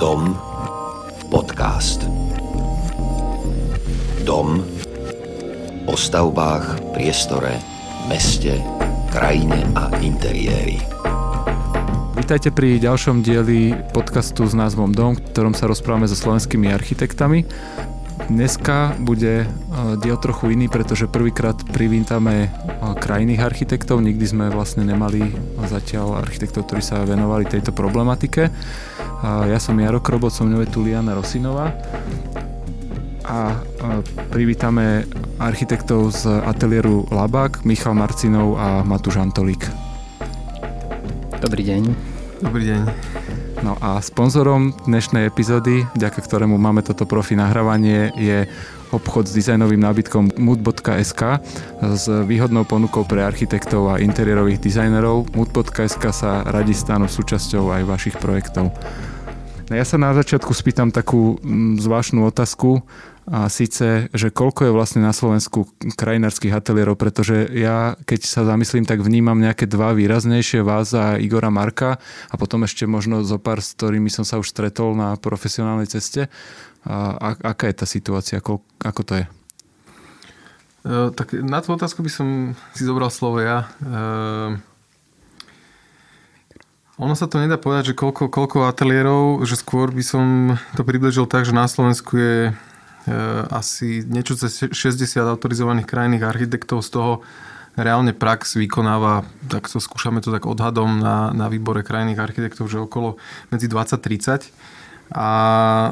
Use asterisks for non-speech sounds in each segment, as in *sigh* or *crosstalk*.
Dom podcast. Dom o stavbách, priestore, meste, krajine a interiéri. Vítajte pri ďalšom dieli podcastu s názvom Dom, v ktorom sa rozprávame so slovenskými architektami. Dneska bude e, diel trochu iný, pretože prvýkrát privítame e, krajných architektov. Nikdy sme vlastne nemali zatiaľ architektov, ktorí sa venovali tejto problematike. Ja som Jaro Krobot, som mňové Tuliana Rosinová a privítame architektov z ateliéru Labák, Michal Marcinov a Matúš Antolík. Dobrý deň. Dobrý deň. No a sponzorom dnešnej epizódy, vďaka ktorému máme toto profi nahrávanie, je obchod s dizajnovým nábytkom mood.sk s výhodnou ponukou pre architektov a interiérových dizajnerov. Mood.sk sa radi stanú súčasťou aj vašich projektov. No ja sa na začiatku spýtam takú mm, zvláštnu otázku a síce, že koľko je vlastne na Slovensku krajinárskych ateliérov, pretože ja, keď sa zamyslím, tak vnímam nejaké dva výraznejšie, vás a Igora Marka a potom ešte možno zo pár, s ktorými som sa už stretol na profesionálnej ceste. A, a aká je tá situácia? Ako, ako to je? E, tak na tú otázku by som si zobral slovo ja. E, ono sa to nedá povedať, že koľko, koľko ateliérov, že skôr by som to približil tak, že na Slovensku je E, asi niečo cez 60 autorizovaných krajných architektov, z toho reálne prax vykonáva, tak to skúšame to tak odhadom na, na výbore krajných architektov, že okolo medzi 20-30. A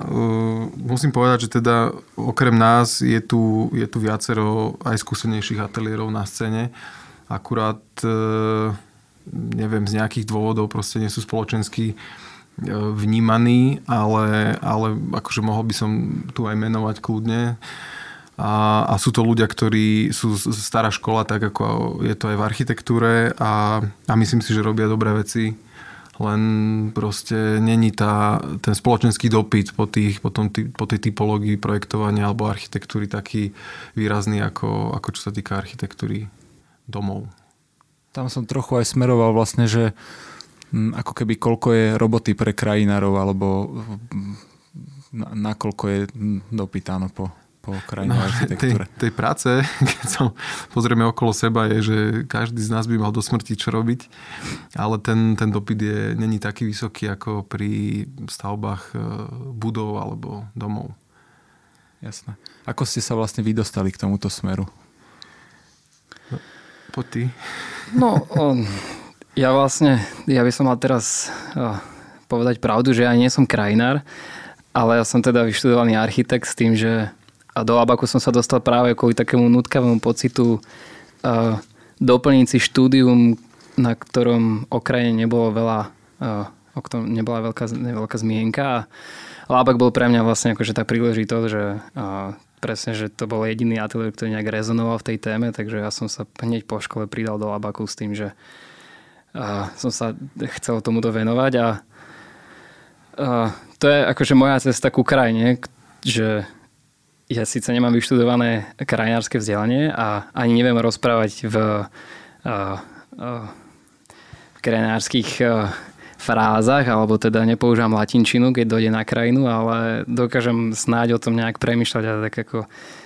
uh, musím povedať, že teda okrem nás je tu, je tu viacero aj skúsenejších ateliérov na scéne. Akurát uh, neviem, z nejakých dôvodov proste nie sú spoločenskí vnímaný, ale, ale akože mohol by som tu aj menovať kľudne. A, a sú to ľudia, ktorí sú stará škola, tak ako je to aj v architektúre a, a myslím si, že robia dobré veci. Len proste není tá, ten spoločenský dopyt po, tých, po, tom, po tej typológii projektovania alebo architektúry taký výrazný, ako, ako čo sa týka architektúry domov. Tam som trochu aj smeroval vlastne, že ako keby koľko je roboty pre krajinárov alebo na, nakoľko je dopytáno po, po krajinovej no, architektúre. Tej, tej práce, *laughs* keď sa pozrieme okolo seba, je, že každý z nás by mal do smrti čo robiť, ale ten, ten dopyt je, není taký vysoký ako pri stavbách e, budov alebo domov. Jasné. Ako ste sa vlastne vydostali k tomuto smeru? No, po ty. No, on, ja vlastne, ja by som mal teraz oh, povedať pravdu, že ja nie som krajinár, ale ja som teda vyštudovaný architekt s tým, že a do Abaku som sa dostal práve kvôli takému nutkavému pocitu uh, doplniť štúdium, na ktorom okrajine nebolo veľa, uh, o ktorom nebola veľká, veľká zmienka. A Lábak bol pre mňa vlastne akože tá príležitosť, že uh, presne, že to bol jediný ateliér, ktorý nejak rezonoval v tej téme, takže ja som sa hneď po škole pridal do Labaku s tým, že a som sa chcel tomuto venovať. A, a to je akože moja cesta ku krajine, že ja síce nemám vyštudované krajinárske vzdelanie a ani neviem rozprávať v, a, a, v krajinárskych frázach, alebo teda nepoužívam latinčinu, keď dojde na krajinu, ale dokážem snáď o tom nejak premyšľať a tak ako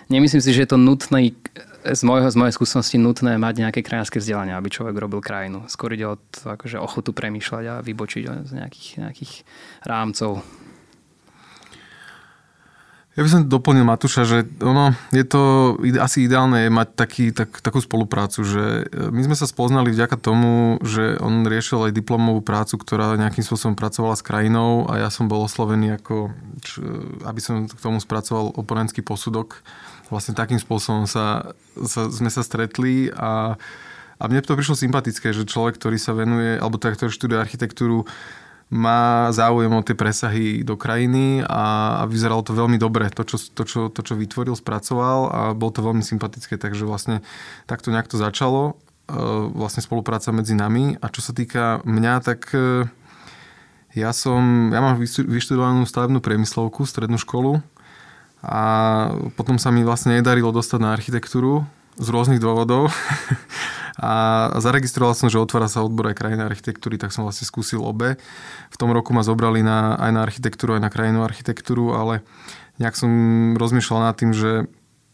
nemyslím si, že je to nutné z, môjho, z mojej skúsenosti nutné mať nejaké krajinské vzdelanie, aby človek robil krajinu. Skôr ide o to, akože ochotu premýšľať a vybočiť z nejakých, nejakých rámcov. Ja by som doplnil Matúša, že ono, je to asi ideálne mať taký, tak, takú spoluprácu, že e, my sme sa spoznali vďaka tomu, že on riešil aj diplomovú prácu, ktorá nejakým spôsobom pracovala s krajinou a ja som bol oslovený ako, aby som k tomu spracoval oponentský posudok. Vlastne takým spôsobom sa, sa, sme sa stretli a, a mne to prišlo sympatické, že človek, ktorý sa venuje, alebo teda, ktorý študuje architektúru, má záujem o tie presahy do krajiny a, a vyzeralo to veľmi dobre, to čo, to, čo, to, čo vytvoril, spracoval a bolo to veľmi sympatické, takže vlastne takto nejak to začalo, e, vlastne spolupráca medzi nami. A čo sa týka mňa, tak e, ja som, ja mám vyštudovanú stavebnú priemyslovku, strednú školu a potom sa mi vlastne nedarilo dostať na architektúru z rôznych dôvodov. *laughs* A zaregistroval som, že otvára sa odbor aj krajiny architektúry, tak som vlastne skúsil obe. V tom roku ma zobrali na, aj na architektúru, aj na krajinu architektúru, ale nejak som rozmýšľal nad tým, že,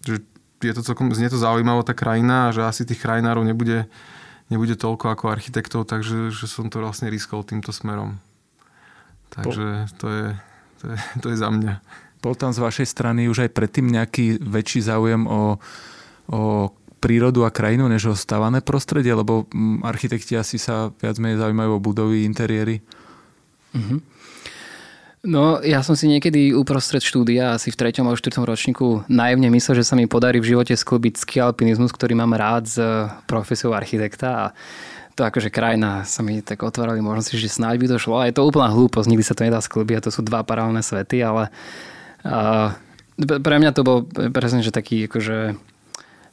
že je to celkom, znie to zaujímavo tá krajina, že asi tých krajinárov nebude, nebude toľko ako architektov, takže že som to vlastne riskol týmto smerom. Takže to je, to je, to je za mňa. Bol tam z vašej strany už aj predtým nejaký väčší záujem o, o prírodu a krajinu, než o stávané prostredie? Lebo mm, architekti asi sa viac menej zaujímajú o budovy, interiéry. Mm-hmm. No, ja som si niekedy uprostred štúdia, asi v 3. alebo 4. ročníku, naivne myslel, že sa mi podarí v živote sklbiť ski alpinizmus, ktorý mám rád s profesiou architekta a to akože krajina sa mi tak otvárali možnosti, že snáď by to šlo. A je to úplná hlúposť, nikdy sa to nedá sklbiť a to sú dva paralelné svety, ale a, pre mňa to bol presne, že taký akože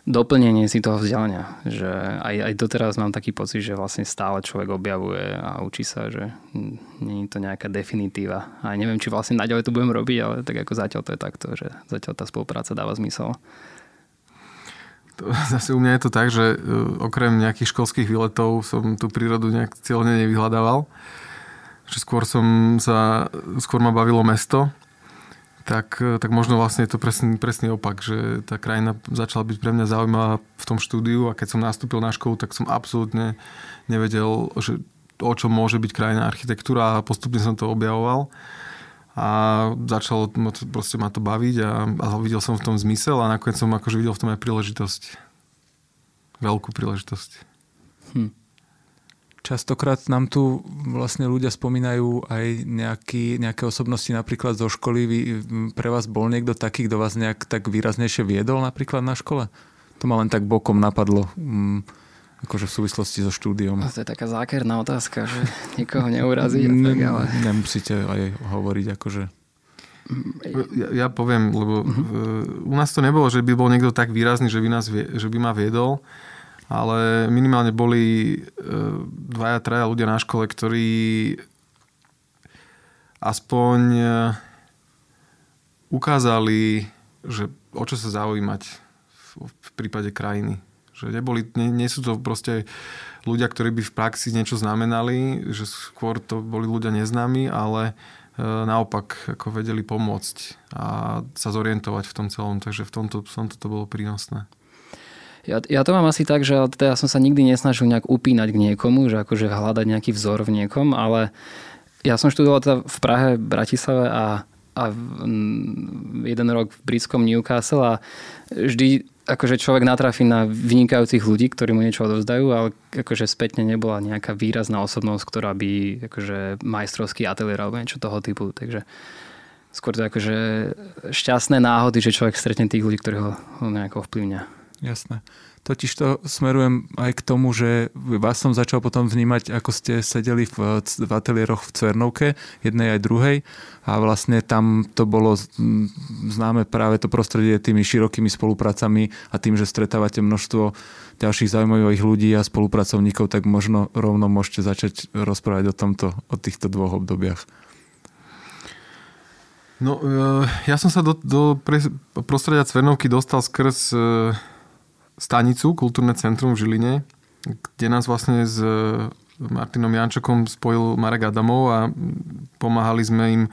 doplnenie si toho vzdelania. Že aj, aj doteraz mám taký pocit, že vlastne stále človek objavuje a učí sa, že je to nejaká definitíva. A neviem, či vlastne naďalej to budem robiť, ale tak ako zatiaľ to je takto, že zatiaľ tá spolupráca dáva zmysel. To, *laughs* zase u mňa je to tak, že e, okrem nejakých školských výletov som tú prírodu nejak cieľne nevyhľadával. Že skôr som sa, skôr ma bavilo mesto tak, e, tak možno vlastne je to presný, presný opak, že tá krajina začala byť pre mňa zaujímavá v tom štúdiu a keď som nastúpil na školu, tak som absolútne nevedel, že o čom môže byť krajina architektúra a postupne som to objavoval a začalo proste ma to baviť a, a videl som v tom zmysel a nakoniec som akože videl v tom aj príležitosť. Veľkú príležitosť. Hm. Častokrát nám tu vlastne ľudia spomínajú aj nejaký, nejaké osobnosti napríklad zo školy. Vy, pre vás bol niekto taký, kto vás nejak tak výraznejšie viedol napríklad na škole? To ma len tak bokom napadlo, um, akože v súvislosti so štúdiom. To je taká zákerná otázka, že *laughs* nikoho neurazí. tak, ale... Nemusíte aj hovoriť akože... Ja, ja poviem, lebo uh-huh. u nás to nebolo, že by bol niekto tak výrazný, že by, nás, že by ma viedol ale minimálne boli e, dvaja, traja ľudia na škole, ktorí aspoň e, ukázali, že o čo sa zaujímať v prípade krajiny. Že neboli, nie, nie sú to proste ľudia, ktorí by v praxi niečo znamenali, že skôr to boli ľudia neznámi, ale e, naopak ako vedeli pomôcť a sa zorientovať v tom celom. Takže v tomto, v tomto to bolo prínosné. Ja, ja to mám asi tak, že teda som sa nikdy nesnažil nejak upínať k niekomu, že akože hľadať nejaký vzor v niekom, ale ja som študoval teda v Prahe, Bratislave a, a jeden rok v britskom Newcastle a vždy akože človek natrafí na vynikajúcich ľudí, ktorí mu niečo odovzdajú, ale akože spätne nebola nejaká výrazná osobnosť, ktorá by akože majstrovský ateliér alebo niečo toho typu. Takže skôr to akože šťastné náhody, že človek stretne tých ľudí, ktorí ho, nejako vplyvňa. Jasné. Totiž to smerujem aj k tomu, že vás som začal potom vnímať, ako ste sedeli v, v ateliéroch v Cvernovke, jednej aj druhej a vlastne tam to bolo známe práve to prostredie tými širokými spoluprácami a tým, že stretávate množstvo ďalších zaujímavých ľudí a spolupracovníkov, tak možno rovno môžete začať rozprávať o tomto, o týchto dvoch obdobiach. No, e, ja som sa do, do prostredia Cvernovky dostal skrz e, stanicu, kultúrne centrum v Žiline, kde nás vlastne s e, Martinom Jančokom spojil Marek Adamov a pomáhali sme im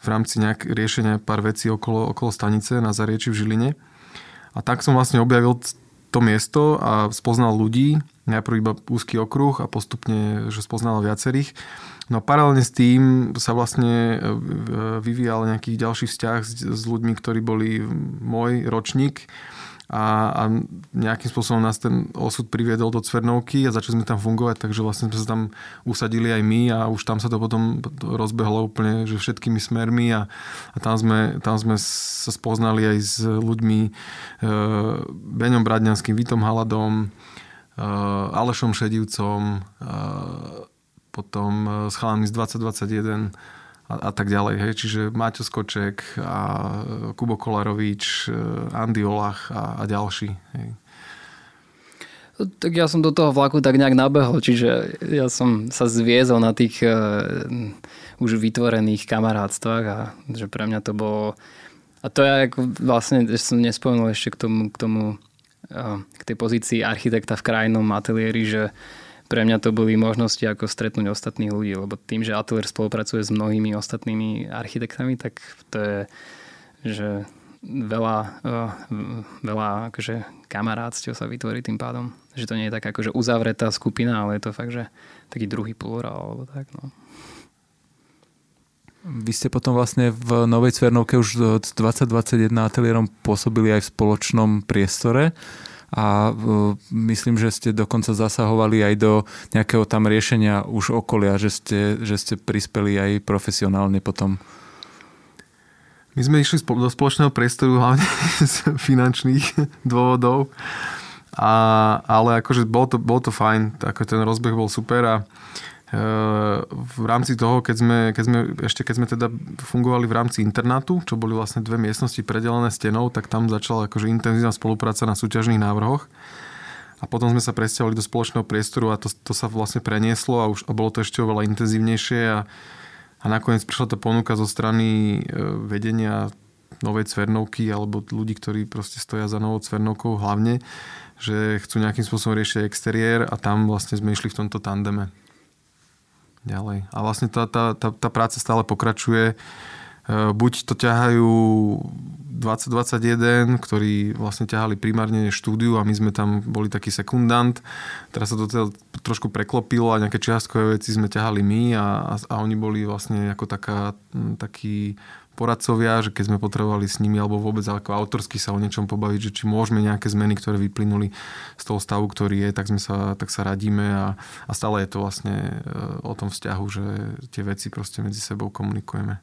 v rámci nejak riešenia pár vecí okolo, okolo stanice na Zarieči v Žiline. A tak som vlastne objavil to miesto a spoznal ľudí, najprv iba úzky okruh a postupne, že spoznal viacerých. No a paralelne s tým sa vlastne e, vyvíjal nejaký ďalší vzťah s, s ľuďmi, ktorí boli môj ročník a, a nejakým spôsobom nás ten osud priviedol do Cvernovky a začali sme tam fungovať, takže vlastne sme sa tam usadili aj my a už tam sa to potom rozbehlo úplne že všetkými smermi a, a tam, sme, tam sme sa spoznali aj s ľuďmi e, Beňom Bradňanským, Vitom Haladom, e, Alešom Šedivcom, e, potom e, s chalami z 2021 a, a tak ďalej. Hej. Čiže Maťo Skoček a Kubo Kolarovič, e, Andy Olach a, a ďalší. Hej. Tak ja som do toho vlaku tak nejak nabehol, čiže ja som sa zviezol na tých uh, už vytvorených kamarátstvách a že pre mňa to bolo... A to ja ako vlastne, som nespomenul ešte k tomu, k tomu k tej pozícii architekta v krajnom ateliéri, že pre mňa to boli možnosti, ako stretnúť ostatných ľudí, lebo tým, že ateliér spolupracuje s mnohými ostatnými architektami, tak to je, že veľa, veľa akože kamarátstiev sa vytvorí tým pádom. Že to nie je taká akože uzavretá skupina, ale je to fakt, že taký druhý plurál alebo tak. No. Vy ste potom vlastne v Novej Cvernovke už od 2021 ateliérom pôsobili aj v spoločnom priestore a myslím, že ste dokonca zasahovali aj do nejakého tam riešenia už okolia, že ste, že ste prispeli aj profesionálne potom. My sme išli do spoločného priestoru hlavne *laughs* z finančných dôvodov, a, ale akože bol to, bol to fajn, ako ten rozbeh bol super a v rámci toho, keď sme, keď sme, ešte keď sme teda fungovali v rámci internátu, čo boli vlastne dve miestnosti predelené stenou, tak tam začala akože intenzívna spolupráca na súťažných návrhoch. A potom sme sa presťahovali do spoločného priestoru a to, to sa vlastne prenieslo a, už, a bolo to ešte oveľa intenzívnejšie a, a nakoniec prišla tá ponuka zo strany e, vedenia novej Cvernovky alebo ľudí, ktorí proste stoja za novou Cvernovkou hlavne, že chcú nejakým spôsobom riešiť exteriér a tam vlastne sme išli v tomto tandeme ďalej. A vlastne tá, tá, tá, tá práca stále pokračuje. E, buď to ťahajú 2021, ktorí vlastne ťahali primárne štúdiu a my sme tam boli taký sekundant. Teraz sa to teda trošku preklopilo a nejaké čiastkové veci sme ťahali my a, a, oni boli vlastne ako taká, taký poradcovia, že keď sme potrebovali s nimi alebo vôbec ako autorsky sa o niečom pobaviť, že či môžeme nejaké zmeny, ktoré vyplynuli z toho stavu, ktorý je, tak, sme sa, tak sa radíme a, a stále je to vlastne e, o tom vzťahu, že tie veci proste medzi sebou komunikujeme.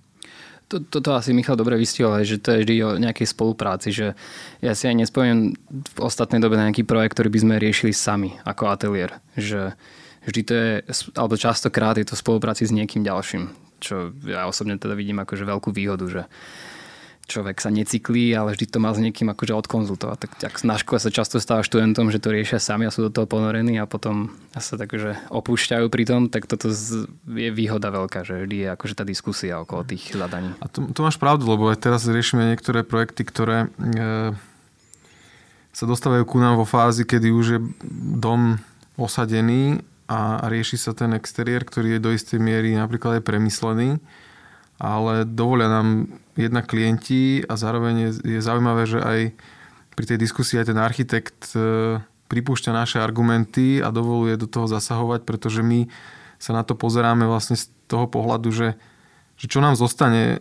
Toto to asi Michal dobre vystihol, že to je vždy o nejakej spolupráci, že ja si aj nespomínam v ostatnej dobe na nejaký projekt, ktorý by sme riešili sami ako ateliér, že vždy to je, alebo častokrát je to spolupráci s niekým ďalším čo ja osobne teda vidím akože veľkú výhodu, že človek sa necyklí, ale vždy to má s niekým akože odkonzultovať. Tak, tak na škole sa často stáva študentom, že to riešia sami a sú do toho ponorení a potom sa takže opúšťajú pri tom, tak toto je výhoda veľká, že vždy je akože tá diskusia okolo tých zadaní. A to, to máš pravdu, lebo aj teraz riešime niektoré projekty, ktoré e, sa dostávajú ku nám vo fázi, kedy už je dom osadený a rieši sa ten exteriér, ktorý je do istej miery napríklad aj premyslený, ale dovolia nám jedna klienti a zároveň je, je zaujímavé, že aj pri tej diskusii aj ten architekt e, pripúšťa naše argumenty a dovoluje do toho zasahovať, pretože my sa na to pozeráme vlastne z toho pohľadu, že, že čo nám zostane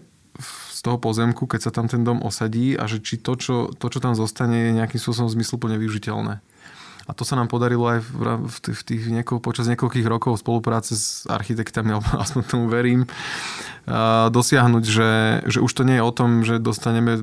z toho pozemku, keď sa tam ten dom osadí a že či to, čo, to, čo tam zostane, je nejakým spôsobom zmysluplne využiteľné. A to sa nám podarilo aj v, v tých, v tých niekoľ, počas niekoľkých rokov spolupráce s architektami, *laughs* alebo aspoň tomu verím, dosiahnuť, že, že už to nie je o tom, že dostaneme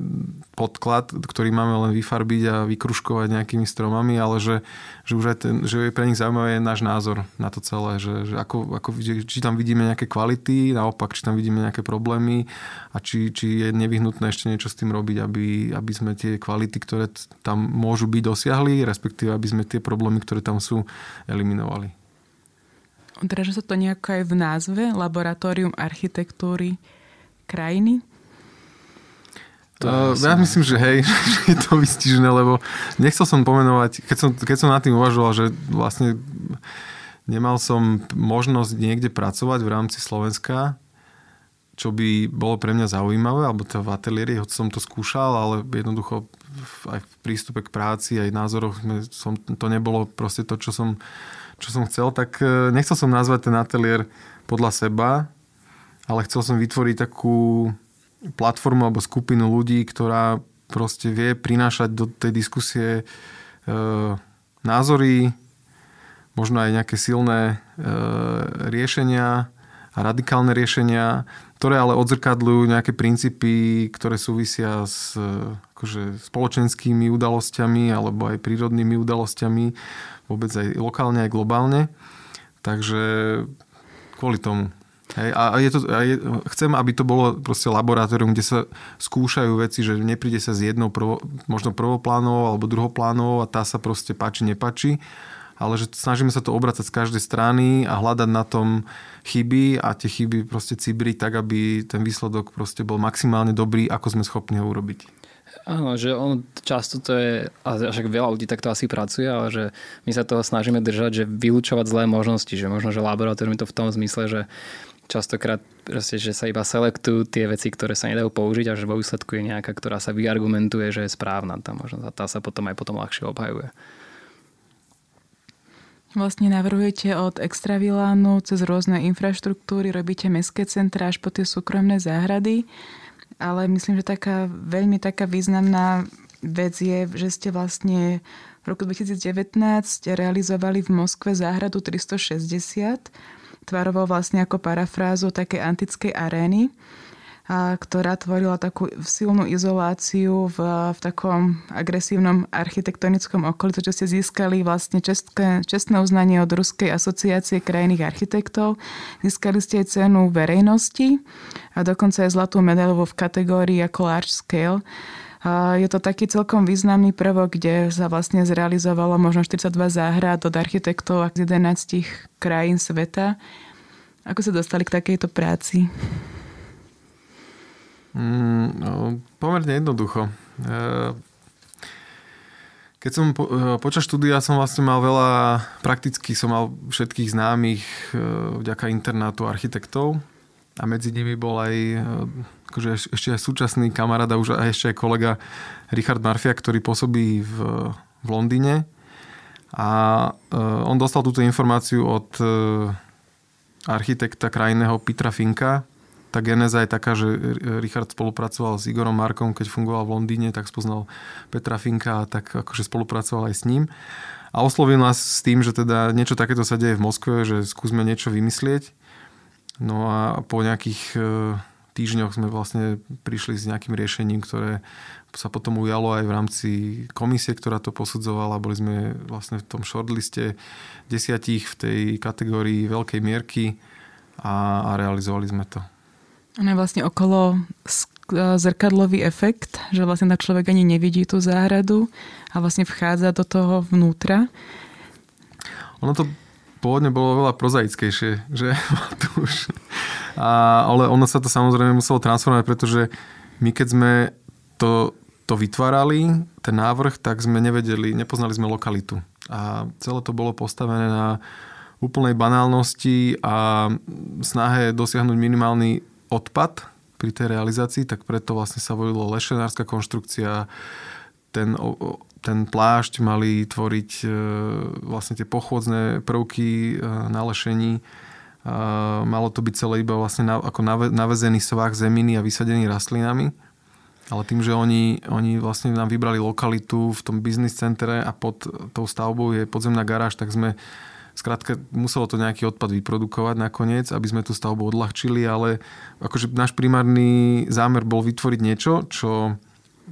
podklad, ktorý máme len vyfarbiť a vykruškovať nejakými stromami, ale že, že už aj ten, že je pre nich zaujímavý náš názor na to celé, že, že ako, ako, či tam vidíme nejaké kvality, naopak, či tam vidíme nejaké problémy a či, či je nevyhnutné ešte niečo s tým robiť, aby, aby sme tie kvality, ktoré tam môžu byť, dosiahli, respektíve aby sme tie problémy, ktoré tam sú, eliminovali. Odráža sa to nejako aj v názve Laboratórium architektúry krajiny? To uh, ja myslím, že hej, *laughs* je to vystižené, lebo nechcel som pomenovať, keď som, keď som nad tým uvažoval, že vlastne nemal som možnosť niekde pracovať v rámci Slovenska, čo by bolo pre mňa zaujímavé, alebo to v ateliéri, hoď som to skúšal, ale jednoducho aj v prístupe k práci, aj názoroch som, to nebolo proste to, čo som čo som chcel, tak e, nechcel som nazvať ten ateliér podľa seba, ale chcel som vytvoriť takú platformu alebo skupinu ľudí, ktorá proste vie prinášať do tej diskusie e, názory, možno aj nejaké silné e, riešenia a radikálne riešenia, ktoré ale odzrkadľujú nejaké princípy, ktoré súvisia s akože, spoločenskými udalosťami alebo aj prírodnými udalosťami vôbec aj lokálne, aj globálne. Takže kvôli tomu. Hej, a je to, a je, chcem, aby to bolo proste laboratórium, kde sa skúšajú veci, že nepríde sa s jednou prvo, možno prvoplánovou alebo druhoplánovou a tá sa proste páči, nepačí, ale že snažíme sa to obracať z každej strany a hľadať na tom chyby a tie chyby proste cibriť tak, aby ten výsledok proste bol maximálne dobrý, ako sme schopní ho urobiť. Áno, že on často to je, a však veľa ľudí takto asi pracuje, ale že my sa toho snažíme držať, že vylúčovať zlé možnosti, že možno, že laboratórium je to v tom zmysle, že častokrát proste, že sa iba selektujú tie veci, ktoré sa nedajú použiť a že vo výsledku je nejaká, ktorá sa vyargumentuje, že je správna. Tá, možno, tá sa potom aj potom ľahšie obhajuje. Vlastne navrhujete od extravilánu cez rôzne infraštruktúry, robíte mestské centra až po tie súkromné záhrady ale myslím, že taká veľmi taká významná vec je, že ste vlastne v roku 2019 realizovali v Moskve záhradu 360, tvarovo vlastne ako parafrázu také antickej arény a ktorá tvorila takú silnú izoláciu v, v takom agresívnom architektonickom okolí, že ste získali vlastne čestné, čestné uznanie od Ruskej asociácie krajných architektov, získali ste aj cenu verejnosti a dokonca aj zlatú medailu v kategórii ako large scale. Je to taký celkom významný prvok, kde sa vlastne zrealizovalo možno 42 záhrad od architektov z 11 krajín sveta. Ako sa dostali k takejto práci? Mm, no, pomerne jednoducho. E, keď som po, e, počas štúdia som vlastne mal veľa, prakticky som mal všetkých známych e, vďaka internátu architektov a medzi nimi bol aj akože ešte aj súčasný kamarát a už aj ešte aj kolega Richard Marfia, ktorý pôsobí v, v Londýne a on dostal túto informáciu od architekta krajného Petra Finka, tá genéza je taká, že Richard spolupracoval s Igorom Markom, keď fungoval v Londýne, tak spoznal Petra Finka a tak akože spolupracoval aj s ním. A oslovil nás s tým, že teda niečo takéto sa deje v Moskve, že skúsme niečo vymyslieť. No a po nejakých e, týždňoch sme vlastne prišli s nejakým riešením, ktoré sa potom ujalo aj v rámci komisie, ktorá to posudzovala. Boli sme vlastne v tom shortliste desiatich v tej kategórii veľkej mierky a, a realizovali sme to. Ono je vlastne okolo zrkadlový efekt, že vlastne tak človek ani nevidí tú záhradu a vlastne vchádza do toho vnútra. Ono to pôvodne bolo veľa prozaickejšie, že *laughs* už... A, ale ono sa to samozrejme muselo transformovať, pretože my keď sme to, to vytvárali, ten návrh, tak sme nevedeli, nepoznali sme lokalitu. A celé to bolo postavené na úplnej banálnosti a snahe dosiahnuť minimálny odpad pri tej realizácii, tak preto vlastne sa volilo lešenárska konštrukcia. Ten, ten plášť mali tvoriť e, vlastne tie pochôdzne prvky e, na lešení. Malo to byť celé iba vlastne ako navezený svah zeminy a vysadený rastlinami. Ale tým, že oni, oni vlastne nám vybrali lokalitu v tom biznis centre a pod tou stavbou je podzemná garáž, tak sme Skrátka, muselo to nejaký odpad vyprodukovať nakoniec, aby sme tú stavbu odľahčili, ale akože náš primárny zámer bol vytvoriť niečo, čo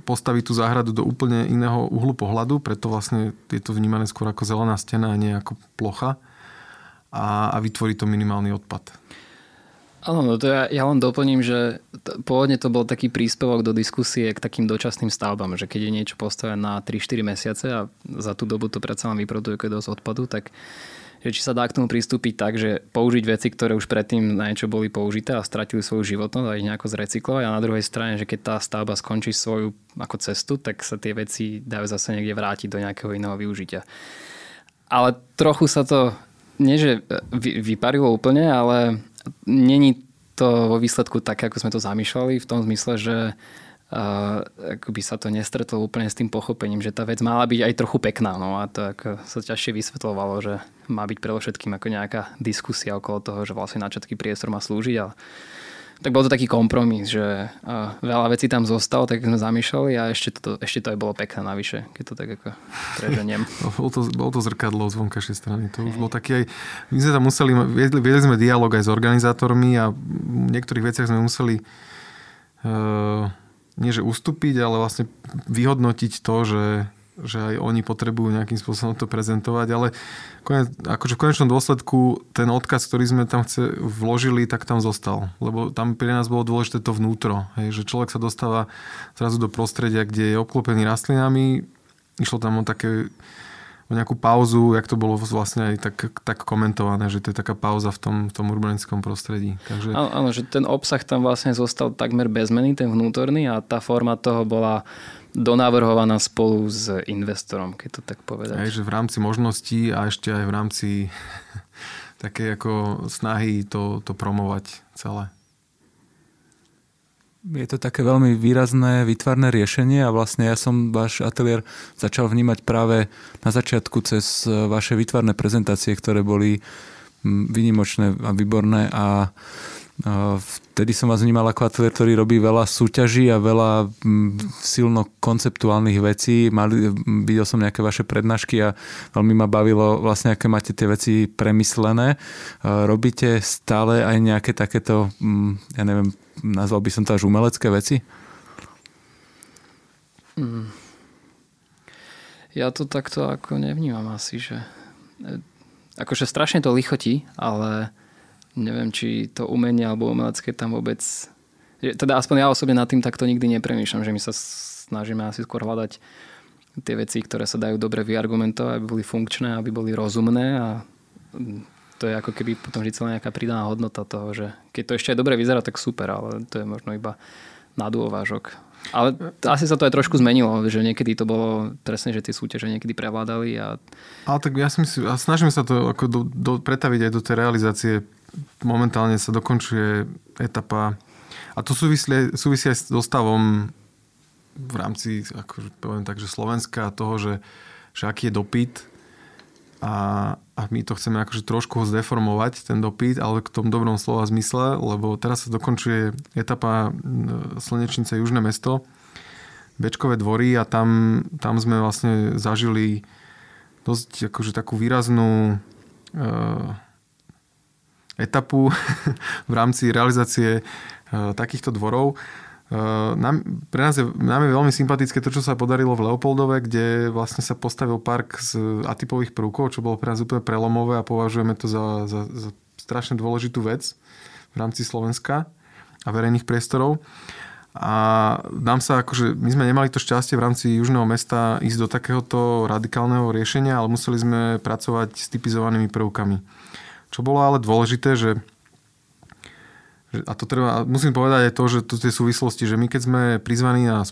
postaví tú záhradu do úplne iného uhlu pohľadu, preto vlastne je to vnímané skôr ako zelená stena a nie ako plocha a, a vytvorí to minimálny odpad. Áno, no to ja, ja len doplním, že to, pôvodne to bol taký príspevok do diskusie k takým dočasným stavbám, že keď je niečo postavené na 3-4 mesiace a za tú dobu to predsa len vyprodukuje dosť odpadu, tak že či sa dá k tomu pristúpiť tak, že použiť veci, ktoré už predtým na niečo boli použité a stratili svoju životnosť a ich nejako zrecyklovať a na druhej strane, že keď tá stavba skončí svoju ako cestu, tak sa tie veci dajú zase niekde vrátiť do nejakého iného využitia. Ale trochu sa to, nie že vyparilo úplne, ale není to vo výsledku tak, ako sme to zamýšľali, v tom zmysle, že by sa to nestretlo úplne s tým pochopením, že tá vec mala byť aj trochu pekná. No a to ako sa ťažšie vysvetlovalo, že má byť predovšetkým ako nejaká diskusia okolo toho, že vlastne na priestor má slúžiť. A tak bol to taký kompromis, že veľa vecí tam zostalo, tak sme zamýšľali a ešte to, ešte to aj bolo pekné navyše, keď to tak ako preženiem. *laughs* bolo, to, bolo to zrkadlo z vonkajšej strany. To už bol taký aj, my sme tam museli, viedli, viedli sme dialog aj s organizátormi a v niektorých veciach sme museli uh, nie že ustúpiť, ale vlastne vyhodnotiť to, že, že aj oni potrebujú nejakým spôsobom to prezentovať, ale konec, akože v konečnom dôsledku ten odkaz, ktorý sme tam chce, vložili, tak tam zostal. Lebo tam pre nás bolo dôležité to vnútro. Hej, že človek sa dostáva zrazu do prostredia, kde je obklopený rastlinami. Išlo tam o také o nejakú pauzu, jak to bolo vlastne aj tak, tak komentované, že to je taká pauza v tom, v tom urbanickom prostredí. Takže... Áno, áno, že ten obsah tam vlastne zostal takmer bez zmeny, ten vnútorný a tá forma toho bola donavrhovaná spolu s investorom, keď to tak povedať. Aj, že v rámci možností a ešte aj v rámci *laughs* také ako snahy to, to promovať celé. Je to také veľmi výrazné, výtvarné riešenie a vlastne ja som váš ateliér začal vnímať práve na začiatku cez vaše výtvarné prezentácie, ktoré boli vynimočné a výborné a Vtedy som vás vnímal ako ateliér, ktorý robí veľa súťaží a veľa silno konceptuálnych vecí. Mali, videl som nejaké vaše prednášky a veľmi ma bavilo vlastne, aké máte tie veci premyslené. Robíte stále aj nejaké takéto, ja neviem, nazval by som to až umelecké veci? Mm. Ja to takto ako nevnímam asi, že e, akože strašne to lichotí, ale neviem, či to umenie alebo umelecké tam vôbec... Teda aspoň ja osobne nad tým takto nikdy nepremýšľam, že my sa snažíme asi skôr hľadať tie veci, ktoré sa dajú dobre vyargumentovať, aby boli funkčné, aby boli rozumné a to je ako keby potom vždy nejaká pridaná hodnota toho, že keď to ešte aj dobre vyzerá, tak super, ale to je možno iba na dôvážok. Ale asi sa to aj trošku zmenilo, že niekedy to bolo presne, že tie súťaže niekedy prevládali. A... Ale tak ja si myslím, a snažíme sa to ako do, do, pretaviť aj do tej realizácie momentálne sa dokončuje etapa. A to súvisí, súvisí aj s dostavom v rámci, akože poviem tak, že Slovenska a toho, že, že aký je dopyt. A, a my to chceme akože trošku ho zdeformovať, ten dopyt, ale k tomu dobrom slova zmysle, lebo teraz sa dokončuje etapa Slnečnice Južné mesto, Bečkové dvory a tam, tam sme vlastne zažili dosť akože takú výraznú uh, etapu *laughs* v rámci realizácie e, takýchto dvorov. E, nám, pre nás je, nám je veľmi sympatické to, čo sa podarilo v Leopoldove, kde vlastne sa postavil park z atypových prvkov, čo bolo pre nás úplne prelomové a považujeme to za, za, za strašne dôležitú vec v rámci Slovenska a verejných priestorov. A nám sa akože, my sme nemali to šťastie v rámci južného mesta ísť do takéhoto radikálneho riešenia, ale museli sme pracovať s typizovanými prvkami. Čo bolo ale dôležité, že a to treba, musím povedať aj to, že tu tie súvislosti, že my keď sme prizvaní na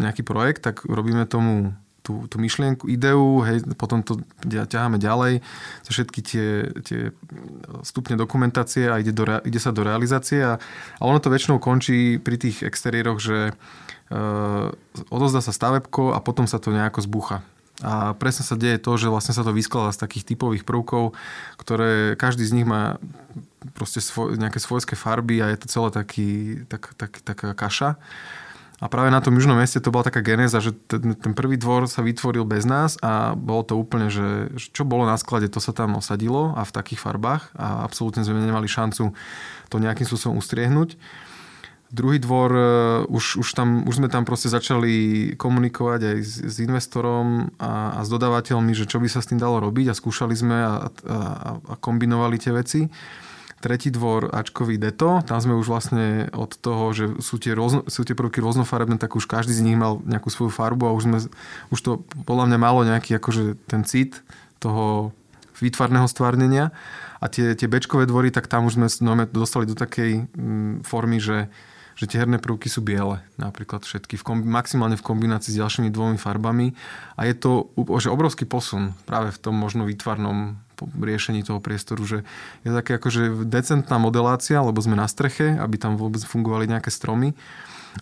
nejaký projekt, tak robíme tomu tú, tú myšlienku, ideu, hej, potom to ťaháme ďalej, za všetky tie, tie stupne dokumentácie a ide, do, ide sa do realizácie a, a ono to väčšinou končí pri tých exteriéroch, že uh, odozdá sa stavebko a potom sa to nejako zbúcha. A presne sa deje to, že vlastne sa to vyskladá z takých typových prvkov, ktoré každý z nich má proste svoj, nejaké svojské farby a je to celé taký, tak, tak, taká kaša. A práve na tom južnom meste to bola taká genéza, že ten, ten prvý dvor sa vytvoril bez nás a bolo to úplne, že čo bolo na sklade, to sa tam osadilo a v takých farbách a absolútne sme nemali šancu to nejakým spôsobom ustriehnúť. Druhý dvor, e, už, už, tam, už sme tam proste začali komunikovať aj s, s investorom a, a s dodávateľmi, že čo by sa s tým dalo robiť a skúšali sme a, a, a kombinovali tie veci. Tretí dvor, Ačkový deto, tam sme už vlastne od toho, že sú tie, rôzno, sú tie prvky rôznofarebné, tak už každý z nich mal nejakú svoju farbu a už, sme, už to podľa mňa malo nejaký akože ten cit toho výtvarného stvárnenia. A tie, tie bečkové dvory, tak tam už sme no, dostali do takej mm, formy, že že tie herné prvky sú biele, napríklad všetky, v kombi- maximálne v kombinácii s ďalšími dvomi farbami. A je to že obrovský posun práve v tom možno výtvarnom riešení toho priestoru, že je také akože decentná modelácia, lebo sme na streche, aby tam vôbec fungovali nejaké stromy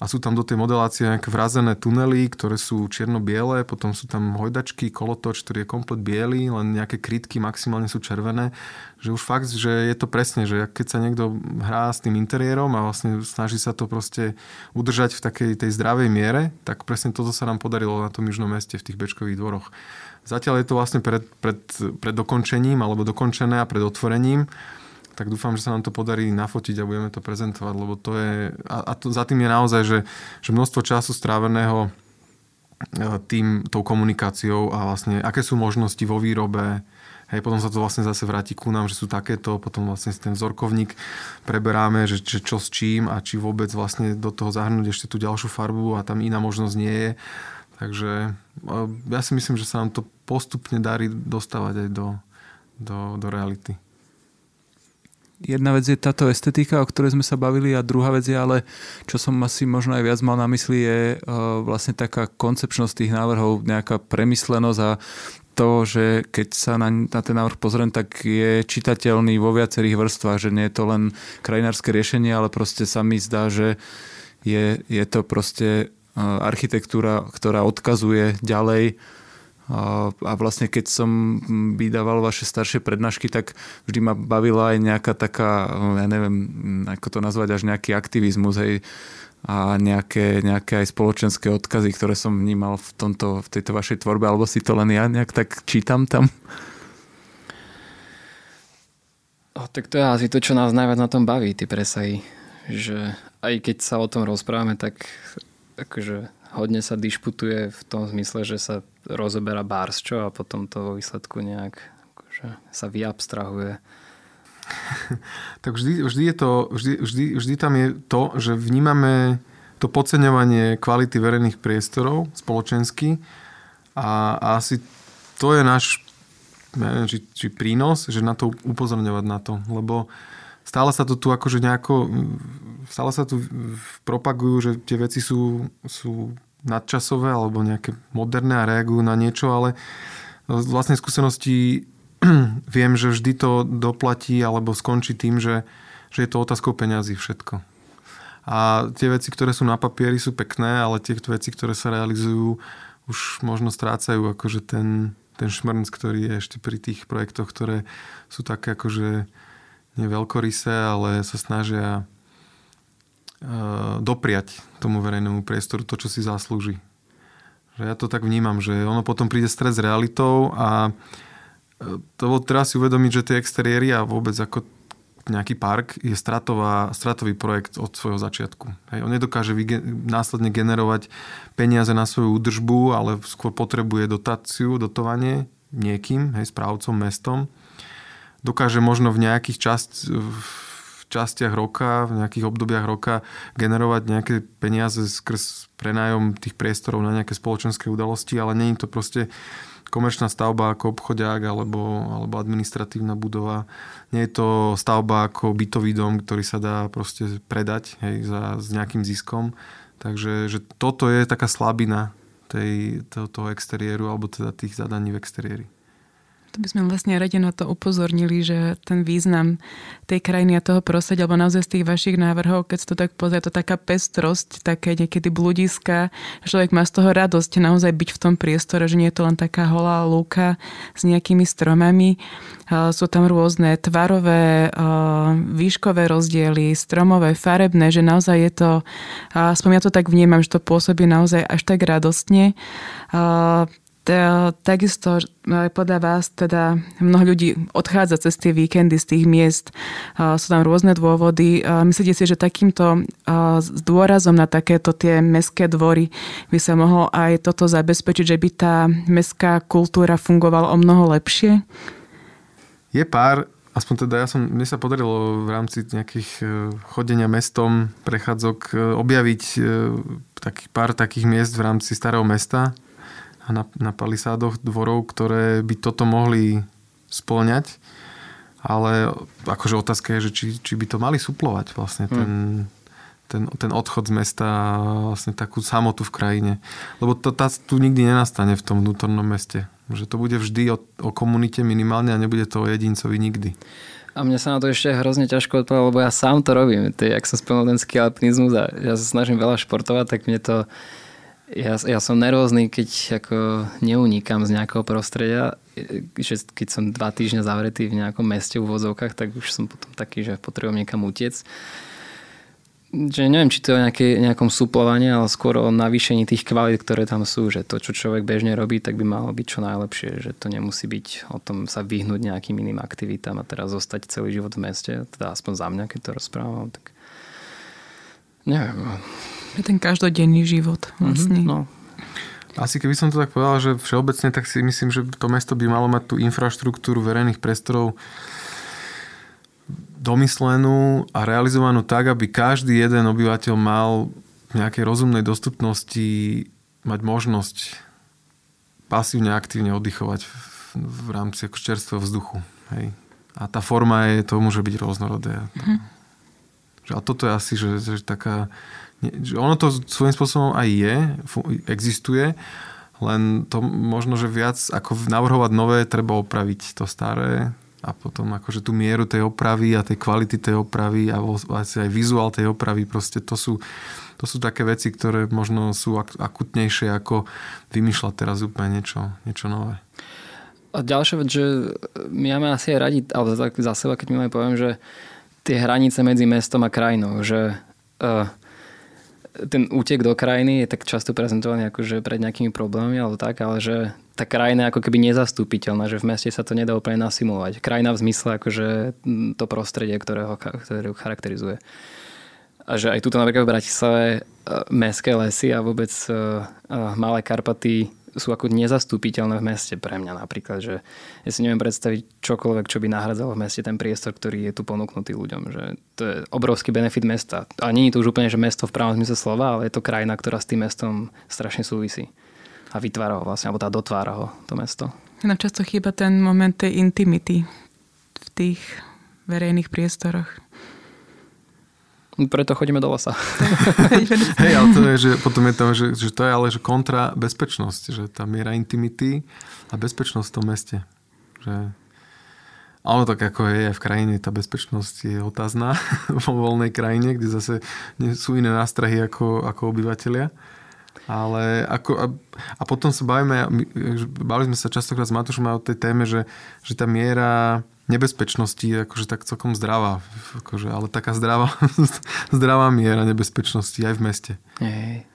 a sú tam do tej modelácie nejaké vrazené tunely, ktoré sú čierno-biele, potom sú tam hojdačky, kolotoč, ktorý je komplet biely, len nejaké krytky maximálne sú červené. Že už fakt, že je to presne, že keď sa niekto hrá s tým interiérom a vlastne snaží sa to proste udržať v takej tej zdravej miere, tak presne toto sa nám podarilo na tom južnom meste v tých bečkových dvoroch. Zatiaľ je to vlastne pred, pred, pred dokončením alebo dokončené a pred otvorením tak dúfam, že sa nám to podarí nafotiť a budeme to prezentovať, lebo to je, a, a to, za tým je naozaj, že, že množstvo času stráveného e, tým, tou komunikáciou a vlastne aké sú možnosti vo výrobe, Hej, potom sa to vlastne zase vráti ku nám, že sú takéto, potom vlastne ten vzorkovník preberáme, že, že čo s čím a či vôbec vlastne do toho zahrnúť ešte tú ďalšiu farbu a tam iná možnosť nie je. Takže ja si myslím, že sa nám to postupne darí dostávať aj do, do, do reality. Jedna vec je táto estetika, o ktorej sme sa bavili a druhá vec je ale, čo som asi možno aj viac mal na mysli, je uh, vlastne taká koncepčnosť tých návrhov, nejaká premyslenosť a to, že keď sa na, na ten návrh pozriem, tak je čitateľný vo viacerých vrstvách, že nie je to len krajinárske riešenie, ale proste sa mi zdá, že je, je to proste architektúra, ktorá odkazuje ďalej a vlastne keď som vydával vaše staršie prednášky, tak vždy ma bavila aj nejaká taká, ja neviem, ako to nazvať, až nejaký aktivizmus, hej, a nejaké, nejaké aj spoločenské odkazy, ktoré som vnímal v, tomto, v tejto vašej tvorbe, alebo si to len ja nejak tak čítam tam? O, tak to je asi to, čo nás najviac na tom baví, tie presahy. Že aj keď sa o tom rozprávame, tak akože hodne sa dišputuje v tom zmysle, že sa rozoberá čo a potom to vo výsledku nejak akože sa vyabstrahuje. *laughs* tak vždy, vždy, je to, vždy, vždy, vždy tam je to, že vnímame to podceňovanie kvality verejných priestorov spoločensky a, a asi to je náš neviem, či, či prínos, že na to upozorňovať na to, lebo stále sa to tu akože nejako stále sa tu propagujú, že tie veci sú, sú nadčasové alebo nejaké moderné a reagujú na niečo, ale z vlastnej skúsenosti *clears throat* viem, že vždy to doplatí alebo skončí tým, že, že je to otázkou peňazí všetko. A tie veci, ktoré sú na papieri, sú pekné, ale tie veci, ktoré sa realizujú, už možno strácajú akože ten, ten šmrnc, ktorý je ešte pri tých projektoch, ktoré sú také akože neveľkorysé, ale sa snažia dopriať tomu verejnému priestoru to, čo si zaslúži. Že ja to tak vnímam, že ono potom príde stred s realitou a e, to treba si uvedomiť, že tie exteriéry a vôbec ako nejaký park je stratová, stratový projekt od svojho začiatku. Hej, on nedokáže vyge- následne generovať peniaze na svoju údržbu, ale skôr potrebuje dotáciu, dotovanie niekým, hej, správcom, mestom. Dokáže možno v nejakých časť, častiach roka, v nejakých obdobiach roka generovať nejaké peniaze skrz prenájom tých priestorov na nejaké spoločenské udalosti, ale je to proste komerčná stavba ako obchodiak alebo, alebo administratívna budova. Nie je to stavba ako bytový dom, ktorý sa dá proste predať hej, za, s nejakým ziskom. Takže že toto je taká slabina tej, toho, toho exteriéru alebo teda tých zadaní v exteriéri. To by sme vlastne radi na to upozornili, že ten význam tej krajiny a toho prostredia, alebo naozaj z tých vašich návrhov, keď to tak pozrie, to taká pestrosť, také niekedy bludiska, človek má z toho radosť naozaj byť v tom priestore, že nie je to len taká holá lúka s nejakými stromami. Sú tam rôzne tvarové, výškové rozdiely, stromové, farebné, že naozaj je to, aspoň ja to tak vnímam, že to pôsobí naozaj až tak radostne takisto aj podľa vás teda mnoho ľudí odchádza cez tie víkendy z tých miest. Sú tam rôzne dôvody. Myslíte si, že takýmto s dôrazom na takéto tie mestské dvory by sa mohlo aj toto zabezpečiť, že by tá mestská kultúra fungovala o mnoho lepšie? Je pár aspoň teda ja som, mne sa podarilo v rámci nejakých e, chodenia mestom, prechádzok, e, objaviť e, taký, pár takých miest v rámci starého mesta, a na, na palisádoch dvorov, ktoré by toto mohli spĺňať. Ale akože otázka je, že či, či by to mali suplovať vlastne ten, hmm. ten, ten odchod z mesta vlastne takú samotu v krajine. Lebo to tá, tu nikdy nenastane v tom vnútornom meste. Že to bude vždy o, o komunite minimálne a nebude to o jedincovi nikdy. A mne sa na to ešte hrozne ťažko odpovedať, lebo ja sám to robím. Je, jak som spomenul ten ski alpinizmus a ja sa snažím veľa športovať, tak mne to ja, ja som nervózny, keď ako neunikám z nejakého prostredia. Že keď som dva týždne zavretý v nejakom meste v vozovkách, tak už som potom taký, že potrebujem niekam utiec. Že neviem, či to je nejaké, nejakom suplovaní, ale skôr o navýšení tých kvalít, ktoré tam sú. Že to, čo človek bežne robí, tak by malo byť čo najlepšie. Že to nemusí byť o tom sa vyhnúť nejakým iným aktivitám a teraz zostať celý život v meste. Teda aspoň za mňa, keď to rozprávam. Tak neviem. Ten každodenný život vlastne. Mm-hmm, no. Asi keby som to tak povedal, že všeobecne, tak si myslím, že to mesto by malo mať tú infraštruktúru verejných priestorov domyslenú a realizovanú tak, aby každý jeden obyvateľ mal v nejakej rozumnej dostupnosti mať možnosť pasívne, aktívne oddychovať v, v rámci ako čerstvého vzduchu. Hej. A tá forma je, to môže byť rôznorodé. Mm-hmm. A toto je asi, že, že taká... Že ono to svojím spôsobom aj je, existuje, len to možno, že viac ako navrhovať nové, treba opraviť to staré a potom akože tú mieru tej opravy a tej kvality tej opravy a aj vizuál tej opravy, proste to sú, to sú také veci, ktoré možno sú akutnejšie ako vymýšľať teraz úplne niečo, niečo nové. A ďalšia vec, že my máme asi aj radi, ale za seba, keď mi poviem, že tie hranice medzi mestom a krajinou, že uh, ten útek do krajiny je tak často prezentovaný ako, že pred nejakými problémami alebo tak, ale že tá krajina je ako keby nezastúpiteľná, že v meste sa to nedá úplne nasimulovať. Krajina v zmysle akože to prostredie, ktorého, ktoré charakterizuje. A že aj tuto napríklad v Bratislave e, mestské lesy a vôbec e, e, malé Karpaty sú ako nezastúpiteľné v meste pre mňa napríklad, že ja si neviem predstaviť čokoľvek, čo by nahradzalo v meste ten priestor, ktorý je tu ponúknutý ľuďom. Že to je obrovský benefit mesta. A nie je to už úplne, že mesto v pravom zmysle slova, ale je to krajina, ktorá s tým mestom strašne súvisí. A vytvára ho vlastne, alebo tá dotvára ho to mesto. Nám často chýba ten moment tej intimity v tých verejných priestoroch. Preto chodíme do lesa. *laughs* Hej, ale to je, že potom je to, že, že to je ale že kontra bezpečnosť, že tá miera intimity a bezpečnosť v tom meste. Že, a tak ako je aj v krajine, tá bezpečnosť je otázna *laughs* vo voľnej krajine, kde zase sú iné nástrahy ako, ako obyvateľia. Ale ako, a, a potom sa bavíme, bavili sme sa častokrát s Matúšom o tej téme, že, že tá miera nebezpečnosti je akože tak celkom zdravá. Akože, ale taká zdravá, *laughs* zdravá miera nebezpečnosti aj v meste. Hej.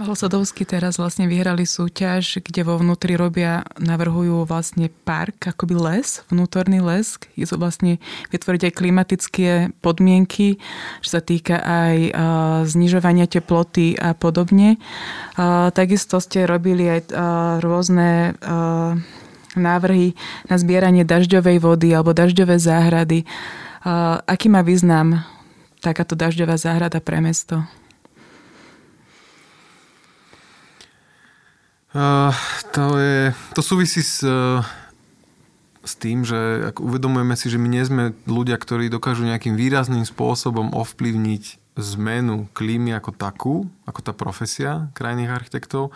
Teraz vlastne vyhrali súťaž, kde vo vnútri robia, navrhujú vlastne park, akoby les, vnútorný les. Je to vlastne vytvoriť aj klimatické podmienky, čo sa týka aj uh, znižovania teploty a podobne. Uh, takisto ste robili aj uh, rôzne uh, návrhy na zbieranie dažďovej vody alebo dažďové záhrady. Aký má význam takáto dažďová záhrada pre mesto? Uh, to, je, to súvisí s, s tým, že ak uvedomujeme si, že my nie sme ľudia, ktorí dokážu nejakým výrazným spôsobom ovplyvniť zmenu klímy ako takú, ako tá profesia krajných architektov,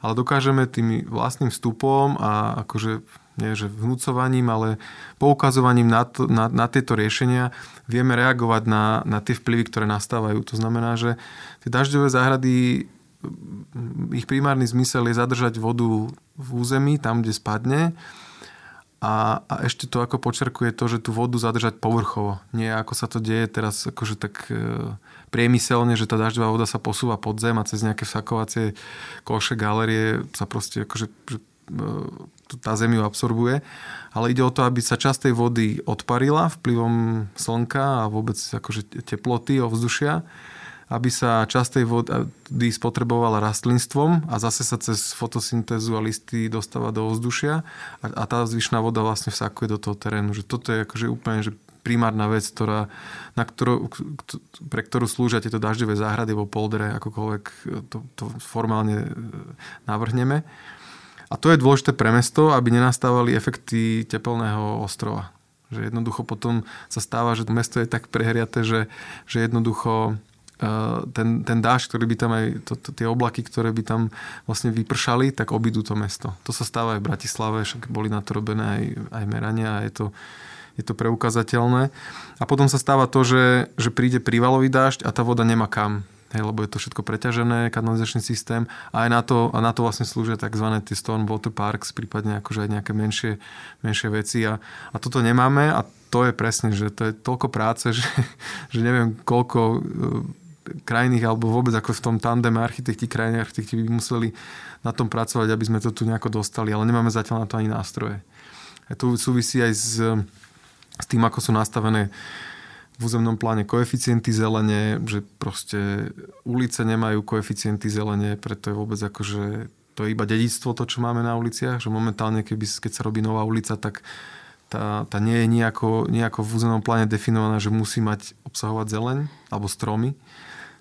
ale dokážeme tým vlastným vstupom a akože nie že vnúcovaním, ale poukazovaním na, to, na, na tieto riešenia vieme reagovať na, na tie vplyvy, ktoré nastávajú. To znamená, že tie dažďové záhrady ich primárny zmysel je zadržať vodu v území, tam, kde spadne a, a ešte to ako počerkuje to, že tú vodu zadržať povrchovo. Nie ako sa to deje teraz akože tak e, priemyselne, že tá dažďová voda sa posúva pod zem a cez nejaké vsakovacie koše, galerie sa proste akože, že, e, tá zem ju absorbuje. Ale ide o to, aby sa časť tej vody odparila vplyvom slnka a vôbec akože teploty ovzdušia aby sa časť tej vody spotrebovala rastlinstvom a zase sa cez fotosyntézu a listy dostáva do ovzdušia a, a tá zvyšná voda vlastne vsakuje do toho terénu. Že toto je akože úplne že primárna vec, ktorá, na ktorú, pre ktorú slúžia tieto dažďové záhrady vo poldere, akokoľvek to, to formálne e, navrhneme. A to je dôležité pre mesto, aby nenastávali efekty teplného ostrova. Že jednoducho potom sa stáva, že to mesto je tak prehriaté, že, že jednoducho e, ten, ten dáž, ktorý by tam aj, to, to, tie oblaky, ktoré by tam vlastne vypršali, tak obidú to mesto. To sa stáva aj v Bratislave, však boli na to robené aj, aj merania a je to, je to preukazateľné. A potom sa stáva to, že, že príde prívalový dážď a tá voda nemá kam. Hej, lebo je to všetko preťažené, kanalizačný systém a aj na to, a na to vlastne slúžia tzv. tie storm water parks, prípadne akože aj nejaké menšie, menšie veci a, a toto nemáme a to je presne, že to je toľko práce, *laughs* že, že neviem koľko e, krajných alebo vôbec ako v tom tandeme architekti, krajní architekti by museli na tom pracovať, aby sme to tu nejako dostali, ale nemáme zatiaľ na to ani nástroje. A to súvisí aj s s tým, ako sú nastavené v územnom pláne koeficienty zelene, že proste ulice nemajú koeficienty zelene, preto je vôbec akože to je iba dedictvo, to, čo máme na uliciach, že momentálne, keby, keď sa robí nová ulica, tak tá, tá nie je nejako, nejako v územnom pláne definovaná, že musí mať obsahovať zeleň alebo stromy.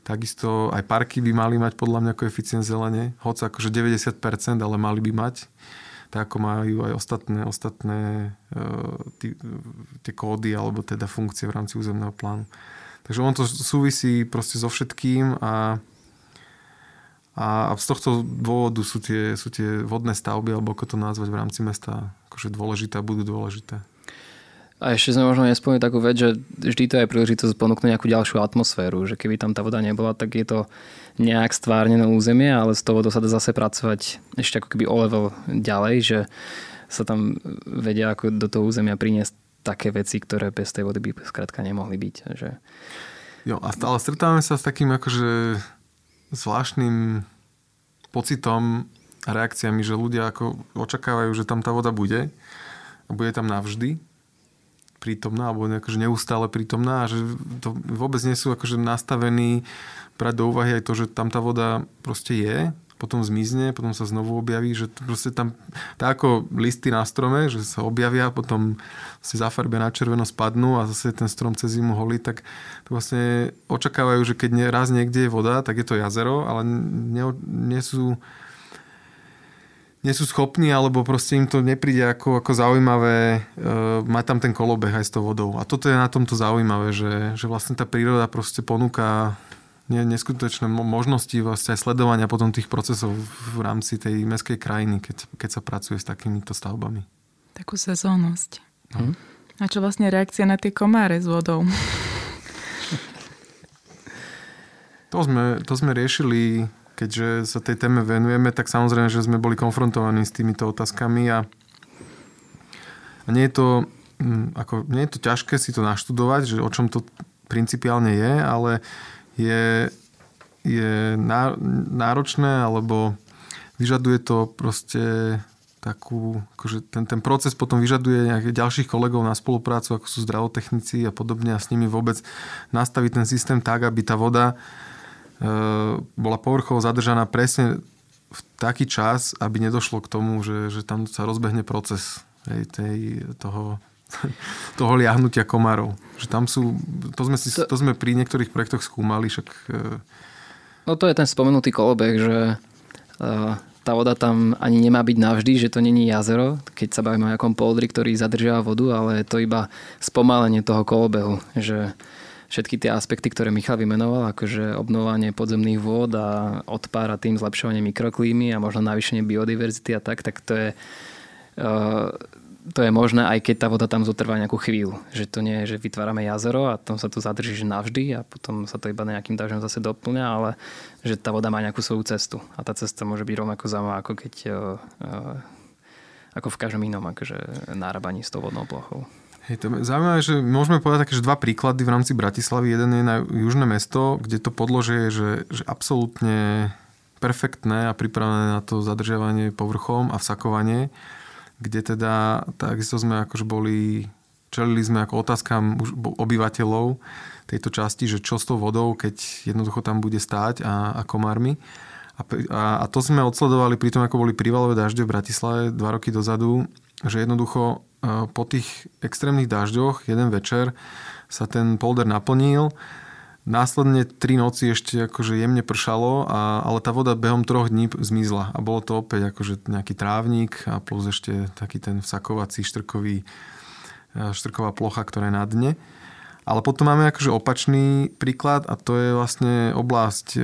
Takisto aj parky by mali mať podľa mňa koeficient zelene, hoci akože 90%, ale mali by mať tak ako majú aj ostatné, ostatné uh, tie kódy alebo teda funkcie v rámci územného plánu. Takže on to súvisí proste so všetkým a, a z tohto dôvodu sú tie, sú tie vodné stavby, alebo ako to nazvať v rámci mesta, akože dôležité a budú dôležité. A ešte sme možno nespomenuli takú vec, že vždy to je príležitosť ponúknuť nejakú ďalšiu atmosféru, že keby tam tá voda nebola, tak je to nejak stvárnené územie, ale z toho vodou sa dá zase pracovať ešte ako keby o level ďalej, že sa tam vedia ako do toho územia priniesť také veci, ktoré bez tej vody by skrátka nemohli byť. Že... Jo, ale stretávame sa s takým akože zvláštnym pocitom a reakciami, že ľudia ako očakávajú, že tam tá voda bude a bude tam navždy prítomná alebo akože neustále prítomná a že to vôbec nie sú akože nastavení brať do úvahy aj to, že tam tá voda proste je, potom zmizne, potom sa znovu objaví, že proste tam, tak ako listy na strome, že sa objavia, potom si zafarbia na červeno spadnú a zase ten strom cez zimu holí, tak to vlastne očakávajú, že keď raz niekde je voda, tak je to jazero, ale nie, nie sú nie sú schopní, alebo proste im to nepríde ako, ako zaujímavé uh, mať tam ten kolobeh aj s tou vodou. A toto je na tomto zaujímavé, že, že vlastne tá príroda proste ponúka neskutočné možnosti vlastne aj sledovania potom tých procesov v rámci tej meskej krajiny, keď, keď sa pracuje s takýmito stavbami. Takú sezónnosť. Hm? A čo vlastne reakcia na tie komáre s vodou? To sme, to sme riešili keďže sa tej téme venujeme, tak samozrejme, že sme boli konfrontovaní s týmito otázkami a, a nie, je to, mm, ako, nie je to ťažké si to naštudovať, že o čom to principiálne je, ale je, je náročné alebo vyžaduje to proste takú, akože ten, ten proces potom vyžaduje nejakých ďalších kolegov na spoluprácu, ako sú zdravotechnici a podobne a s nimi vôbec nastaviť ten systém tak, aby tá voda bola povrchovo zadržaná presne v taký čas, aby nedošlo k tomu, že, že tam sa rozbehne proces hej, tej, toho, *laughs* toho liahnutia komárov. Že tam sú, to sme, si, to sme pri niektorých projektoch skúmali, však... E, no to je ten spomenutý kolobeh, že e, tá voda tam ani nemá byť navždy, že to není jazero, keď sa bavíme o nejakom poldri, ktorý zadržiava vodu, ale je to iba spomalenie toho kolobehu, že všetky tie aspekty, ktoré Michal vymenoval, akože obnovanie podzemných vôd a odpára tým zlepšovanie mikroklímy a možno navýšenie biodiverzity a tak, tak to je, uh, to je možné, aj keď tá voda tam zotrvá nejakú chvíľu. Že to nie je, že vytvárame jazero a tam sa tu zadrží navždy a potom sa to iba nejakým dažďom zase doplňa, ale že tá voda má nejakú svoju cestu. A tá cesta môže byť rovnako zaujímavá, ako keď uh, uh, ako v každom inom akože, nárabaní s tou vodnou plochou. Hej, to zaujímavé, že môžeme povedať také, že dva príklady v rámci Bratislavy. Jeden je na južné mesto, kde to podložie je že, že absolútne perfektné a pripravené na to zadržiavanie povrchom a vsakovanie, kde teda takisto sme akože boli, čelili sme ako otázkam obyvateľov tejto časti, že čo s tou vodou, keď jednoducho tam bude stáť a, a komármi. A, a, a to sme odsledovali pri tom, ako boli prívalové dažde v Bratislave dva roky dozadu, že jednoducho po tých extrémnych dažďoch jeden večer sa ten polder naplnil. Následne tri noci ešte akože jemne pršalo, a, ale tá voda behom troch dní zmizla. A bolo to opäť akože nejaký trávnik a plus ešte taký ten vsakovací štrkový, e, štrková plocha, ktorá je na dne. Ale potom máme akože opačný príklad a to je vlastne oblasť e,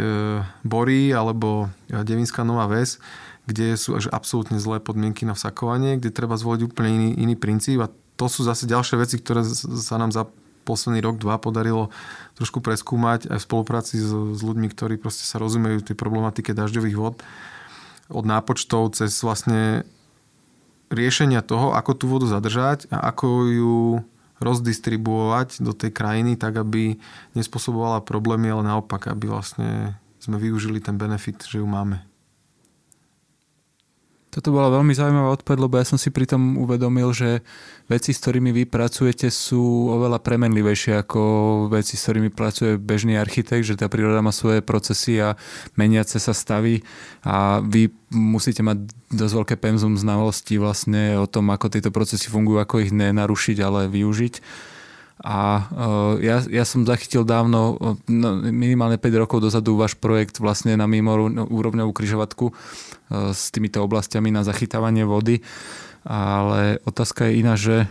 Bory alebo Devinská Nová Ves, kde sú až absolútne zlé podmienky na vsakovanie, kde treba zvoliť úplne iný, iný princíp a to sú zase ďalšie veci, ktoré sa nám za posledný rok, dva podarilo trošku preskúmať aj v spolupráci s, s ľuďmi, ktorí proste sa rozumejú tej problematike dažďových vod od nápočtov cez vlastne riešenia toho, ako tú vodu zadržať a ako ju rozdistribuovať do tej krajiny tak, aby nespôsobovala problémy, ale naopak, aby vlastne sme využili ten benefit, že ju máme. Toto bola veľmi zaujímavá odpoveď, lebo ja som si pritom uvedomil, že veci, s ktorými vy pracujete, sú oveľa premenlivejšie ako veci, s ktorými pracuje bežný architekt, že tá príroda má svoje procesy a meniace sa stavy a vy musíte mať dosť veľké penzum znalostí vlastne o tom, ako tieto procesy fungujú, ako ich nenarušiť, ale využiť. A uh, ja, ja som zachytil dávno, no, minimálne 5 rokov dozadu, váš projekt vlastne na mimo úrovňovú kryžovatku uh, s týmito oblastiami na zachytávanie vody. Ale otázka je iná, že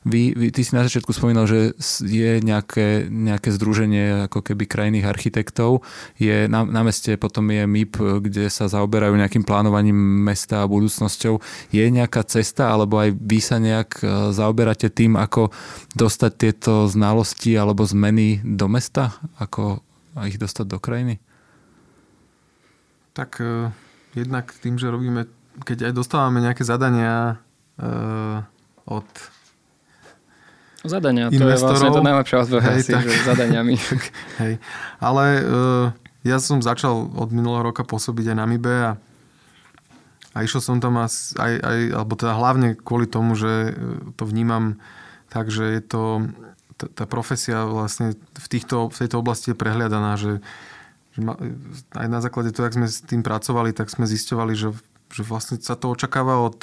vy, vy, ty si na začiatku spomínal, že je nejaké, nejaké združenie ako keby krajných architektov. Je na, na meste potom je MIP, kde sa zaoberajú nejakým plánovaním mesta a budúcnosťou. Je nejaká cesta, alebo aj vy sa nejak e, zaoberáte tým, ako dostať tieto znalosti alebo zmeny do mesta? Ako ich dostať do krajiny? Tak uh, jednak tým, že robíme, keď aj dostávame nejaké zadania uh, od Zadania, to je vlastne to najlepšia odpoveď hej, asi, tak, že zadaniami. *laughs* Tak, hej. Ale uh, ja som začal od minulého roka pôsobiť aj na MIBE a, a išiel som tam aj, aj, alebo teda hlavne kvôli tomu, že e, to vnímam tak, že je to, tá, tá profesia vlastne v, týchto, v tejto oblasti je prehliadaná, že, že ma, aj na základe toho, ak sme s tým pracovali, tak sme zisťovali, že, že vlastne sa to očakáva od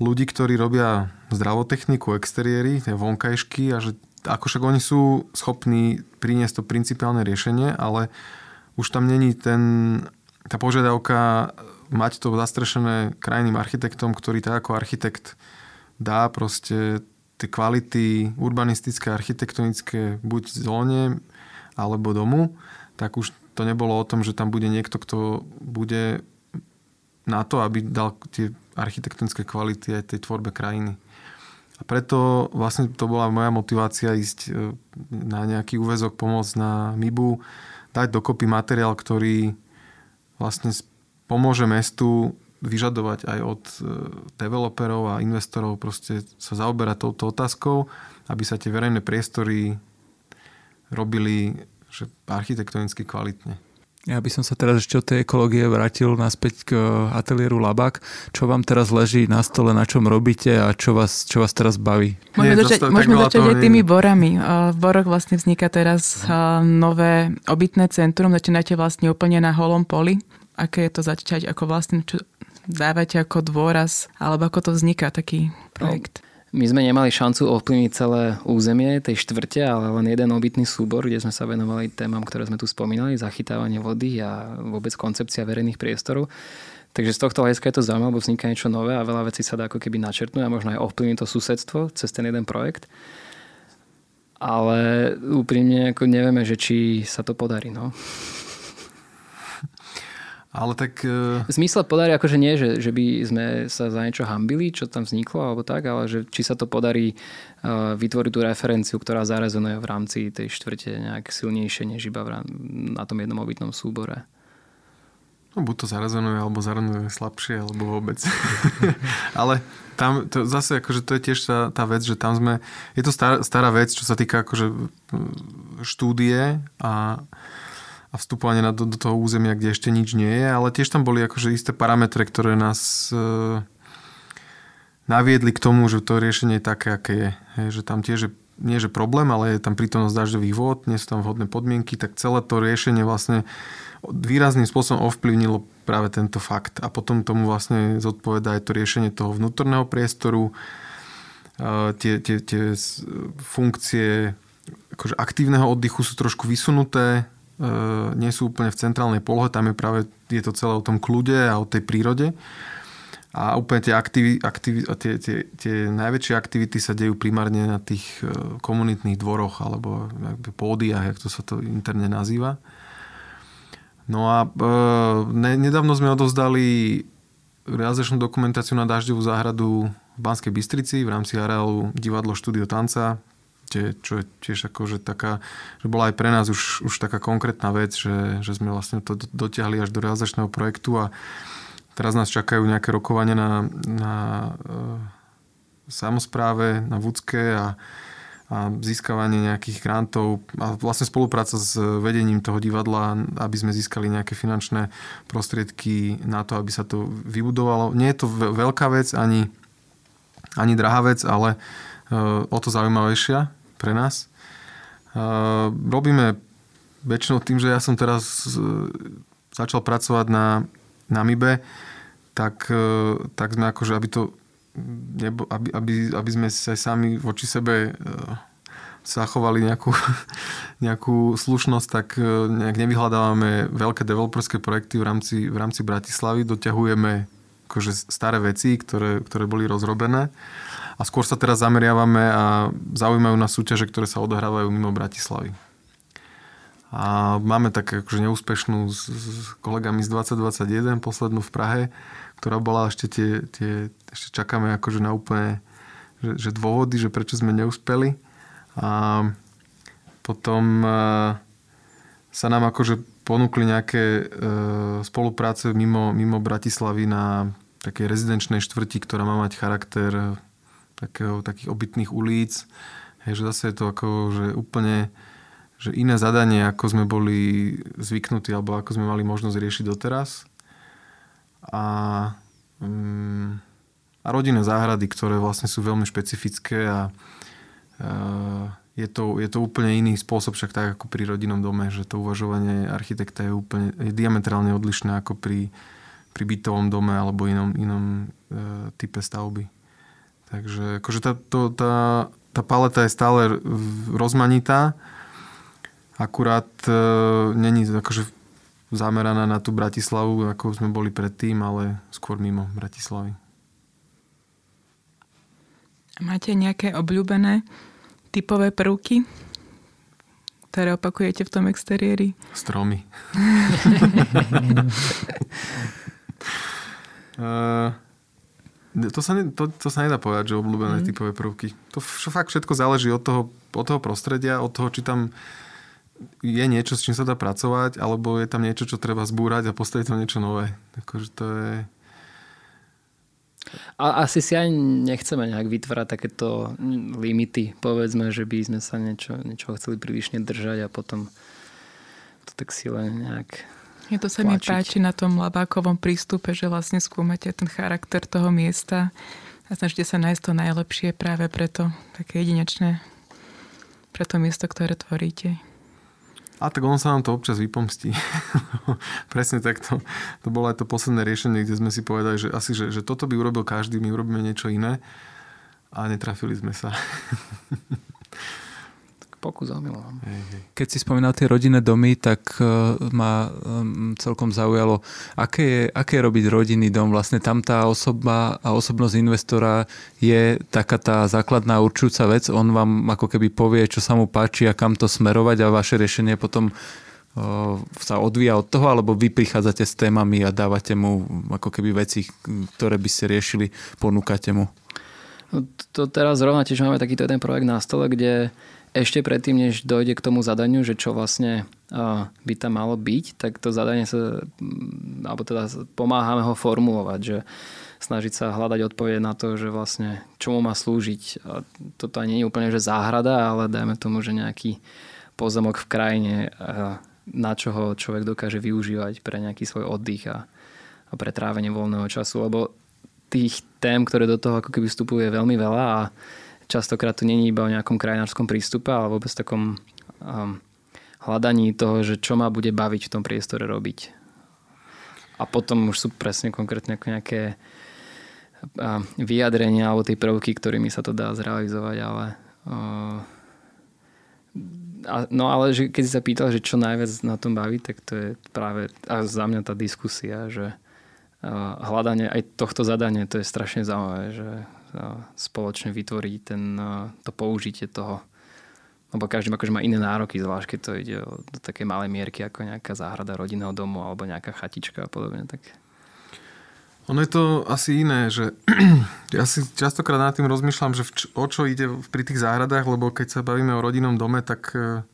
ľudí, ktorí robia zdravotechniku, exteriéry, tie vonkajšky a že ako však oni sú schopní priniesť to principiálne riešenie, ale už tam není ten, tá požiadavka mať to zastrešené krajným architektom, ktorý tak ako architekt dá proste tie kvality urbanistické, architektonické buď zóne alebo domu, tak už to nebolo o tom, že tam bude niekto, kto bude na to, aby dal tie architektonické kvality aj tej tvorbe krajiny. A preto vlastne to bola moja motivácia ísť e, na nejaký úvezok, pomôcť na MIBu, dať dokopy materiál, ktorý vlastne pomôže mestu vyžadovať aj od e, developerov a investorov proste sa zaoberať touto otázkou, aby sa tie verejné priestory robili že architektonicky kvalitne. Ja by som sa teraz ešte od tej ekológie vrátil naspäť k eh, ateliéru Labak. Čo vám teraz leží na stole, na čom robíte a čo vás, čo vás teraz baví? Môžeme začať, môžeme začať aj tými borami. V boroch vlastne vzniká teraz nové obytné centrum. Začínate vlastne úplne na holom poli. Aké je to začať, ako vlastne, čo dávate ako dôraz, alebo ako to vzniká taký projekt? No my sme nemali šancu ovplyvniť celé územie tej štvrte, ale len jeden obytný súbor, kde sme sa venovali témam, ktoré sme tu spomínali, zachytávanie vody a vôbec koncepcia verejných priestorov. Takže z tohto hľadiska je to zaujímavé, lebo vzniká niečo nové a veľa vecí sa dá ako keby načrtnúť a možno aj ovplyvniť to susedstvo cez ten jeden projekt. Ale úprimne ako nevieme, že či sa to podarí. No. Ale tak... Uh... V zmysle podarí akože nie, že, že by sme sa za niečo hambili, čo tam vzniklo alebo tak, ale že či sa to podarí uh, vytvoriť tú referenciu, ktorá zarezonuje v rámci tej štvrte nejak silnejšie, než iba rám- na tom jednom obytnom súbore. No buď to zarezonuje, alebo zarezonuje slabšie, alebo vôbec. *laughs* ale tam to zase akože to je tiež tá, tá vec, že tam sme... Je to stará, stará vec, čo sa týka akože štúdie a a vstupovanie na, do, do toho územia, kde ešte nič nie je, ale tiež tam boli akože isté parametre, ktoré nás e, naviedli k tomu, že to riešenie je také, aké je. Hej, že tam tiež je, nie že problém, ale je tam prítomnosť dažďových vôd, nie sú tam vhodné podmienky, tak celé to riešenie vlastne výrazným spôsobom ovplyvnilo práve tento fakt. A potom tomu vlastne zodpoveda aj to riešenie toho vnútorného priestoru, e, tie, tie, tie funkcie akože aktívneho oddychu sú trošku vysunuté, E, nie sú úplne v centrálnej polohe, tam je práve je to celé o tom kľude a o tej prírode. A úplne tie, aktivi, aktivi, tie, tie, tie najväčšie aktivity sa dejú primárne na tých e, komunitných dvoroch alebo pódiach, jak to sa to interne nazýva. No a e, ne, nedávno sme odovzdali realizačnú dokumentáciu na dažďovú záhradu v Banskej Bystrici v rámci areálu divadlo štúdio tanca kde, čo je tiež akože taká, že bola aj pre nás už, už taká konkrétna vec, že, že sme vlastne to dotiahli až do realizačného projektu a teraz nás čakajú nejaké rokovania na, na e, samozpráve, na Vúcke a, a získavanie nejakých grantov a vlastne spolupráca s vedením toho divadla, aby sme získali nejaké finančné prostriedky na to, aby sa to vybudovalo. Nie je to veľká vec, ani, ani drahá vec, ale e, o to zaujímavejšia pre nás. Robíme väčšinou tým, že ja som teraz e, začal pracovať na, na MIBE, tak, e, tak sme akože, aby to nebo, aby, aby, aby sme sa sami voči sebe e, zachovali nejakú, *laughs* nejakú slušnosť, tak nejak nevyhľadávame veľké developerské projekty v rámci, v rámci Bratislavy, doťahujeme akože staré veci, ktoré, ktoré boli rozrobené a skôr sa teraz zameriavame a zaujímajú nás súťaže, ktoré sa odohrávajú mimo Bratislavy. A máme tak akože neúspešnú s, s kolegami z 2021, poslednú v Prahe, ktorá bola ešte tie, tie ešte čakáme akože na úplne že, že dôvody, že prečo sme neúspeli. A potom e, sa nám akože ponúkli nejaké e, spolupráce mimo, mimo Bratislavy na takej rezidenčnej štvrti, ktorá má mať charakter takého, takých obytných ulic. Hej, že zase je to ako, že úplne že iné zadanie, ako sme boli zvyknutí alebo ako sme mali možnosť riešiť doteraz. A, um, a rodinné záhrady, ktoré vlastne sú veľmi špecifické a uh, je to, je to úplne iný spôsob, však tak ako pri rodinnom dome, že to uvažovanie architekta je úplne je diametrálne odlišné ako pri, pri bytovom dome alebo inom, inom uh, type stavby. Takže akože tá, to, tá, tá paleta je stále rozmanitá akurát e, není akože zameraná na tú Bratislavu, ako sme boli predtým, ale skôr mimo Bratislavy. Máte nejaké obľúbené typové prvky, ktoré opakujete v tom exteriéri? Stromy. uh, *laughs* *laughs* to, sa ne, to, to sa nedá povedať, že obľúbené mm. typové prvky. To fakt všetko záleží od toho, od toho prostredia, od toho, či tam je niečo, s čím sa dá pracovať, alebo je tam niečo, čo treba zbúrať a postaviť tam niečo nové. Takže to je... A asi si aj nechceme nejak vytvárať takéto limity. Povedzme, že by sme sa niečo, niečo chceli prílišne držať a potom to tak si len nejak je to sa tlačiť. mi páči na tom labákovom prístupe, že vlastne skúmate ten charakter toho miesta a snažíte sa nájsť to najlepšie práve preto, také jedinečné pre to miesto, ktoré tvoríte. A tak on sa nám to občas vypomstí. *laughs* Presne takto. To bolo aj to posledné riešenie, kde sme si povedali, že asi, že, že toto by urobil každý, my urobíme niečo iné. A netrafili sme sa. *laughs* pokus omylom. Keď si spomínal tie rodinné domy, tak uh, ma um, celkom zaujalo, aké je, aké je robiť rodinný dom. Vlastne tam tá osoba a osobnosť investora je taká tá základná určujúca vec. On vám ako keby povie, čo sa mu páči a kam to smerovať a vaše riešenie potom uh, sa odvíja od toho, alebo vy prichádzate s témami a dávate mu ako keby veci, ktoré by ste riešili, ponúkate mu. No, to teraz zrovna tiež máme takýto jeden projekt na stole, kde ešte predtým, než dojde k tomu zadaniu, že čo vlastne by tam malo byť, tak to zadanie sa, mm, alebo teda pomáhame ho formulovať, že snažiť sa hľadať odpovede na to, že vlastne čomu má slúžiť. A toto nie je úplne, že záhrada, ale dajme tomu, že nejaký pozemok v krajine, na čo ho človek dokáže využívať pre nejaký svoj oddych a, a pre trávenie voľného času, lebo tých tém, ktoré do toho ako keby vstupujú je veľmi veľa a častokrát to není iba o nejakom krajinárskom prístupe, ale vôbec takom um, hľadaní toho, že čo ma bude baviť v tom priestore robiť. A potom už sú presne konkrétne nejaké uh, vyjadrenia alebo tie prvky, ktorými sa to dá zrealizovať, ale uh, a, no ale že keď si sa pýtal, že čo najviac na tom baví, tak to je práve a za mňa tá diskusia, že uh, hľadanie aj tohto zadania, to je strašne zaujímavé, že spoločne vytvoriť ten, to použitie toho. Lebo každý akože má iné nároky, zvlášť keď to ide do také malej mierky ako nejaká záhrada rodinného domu alebo nejaká chatička a podobne. Tak... Ono je to asi iné, že *clears throat* ja si častokrát nad tým rozmýšľam, že o čo ide pri tých záhradách, lebo keď sa bavíme o rodinnom dome, tak e,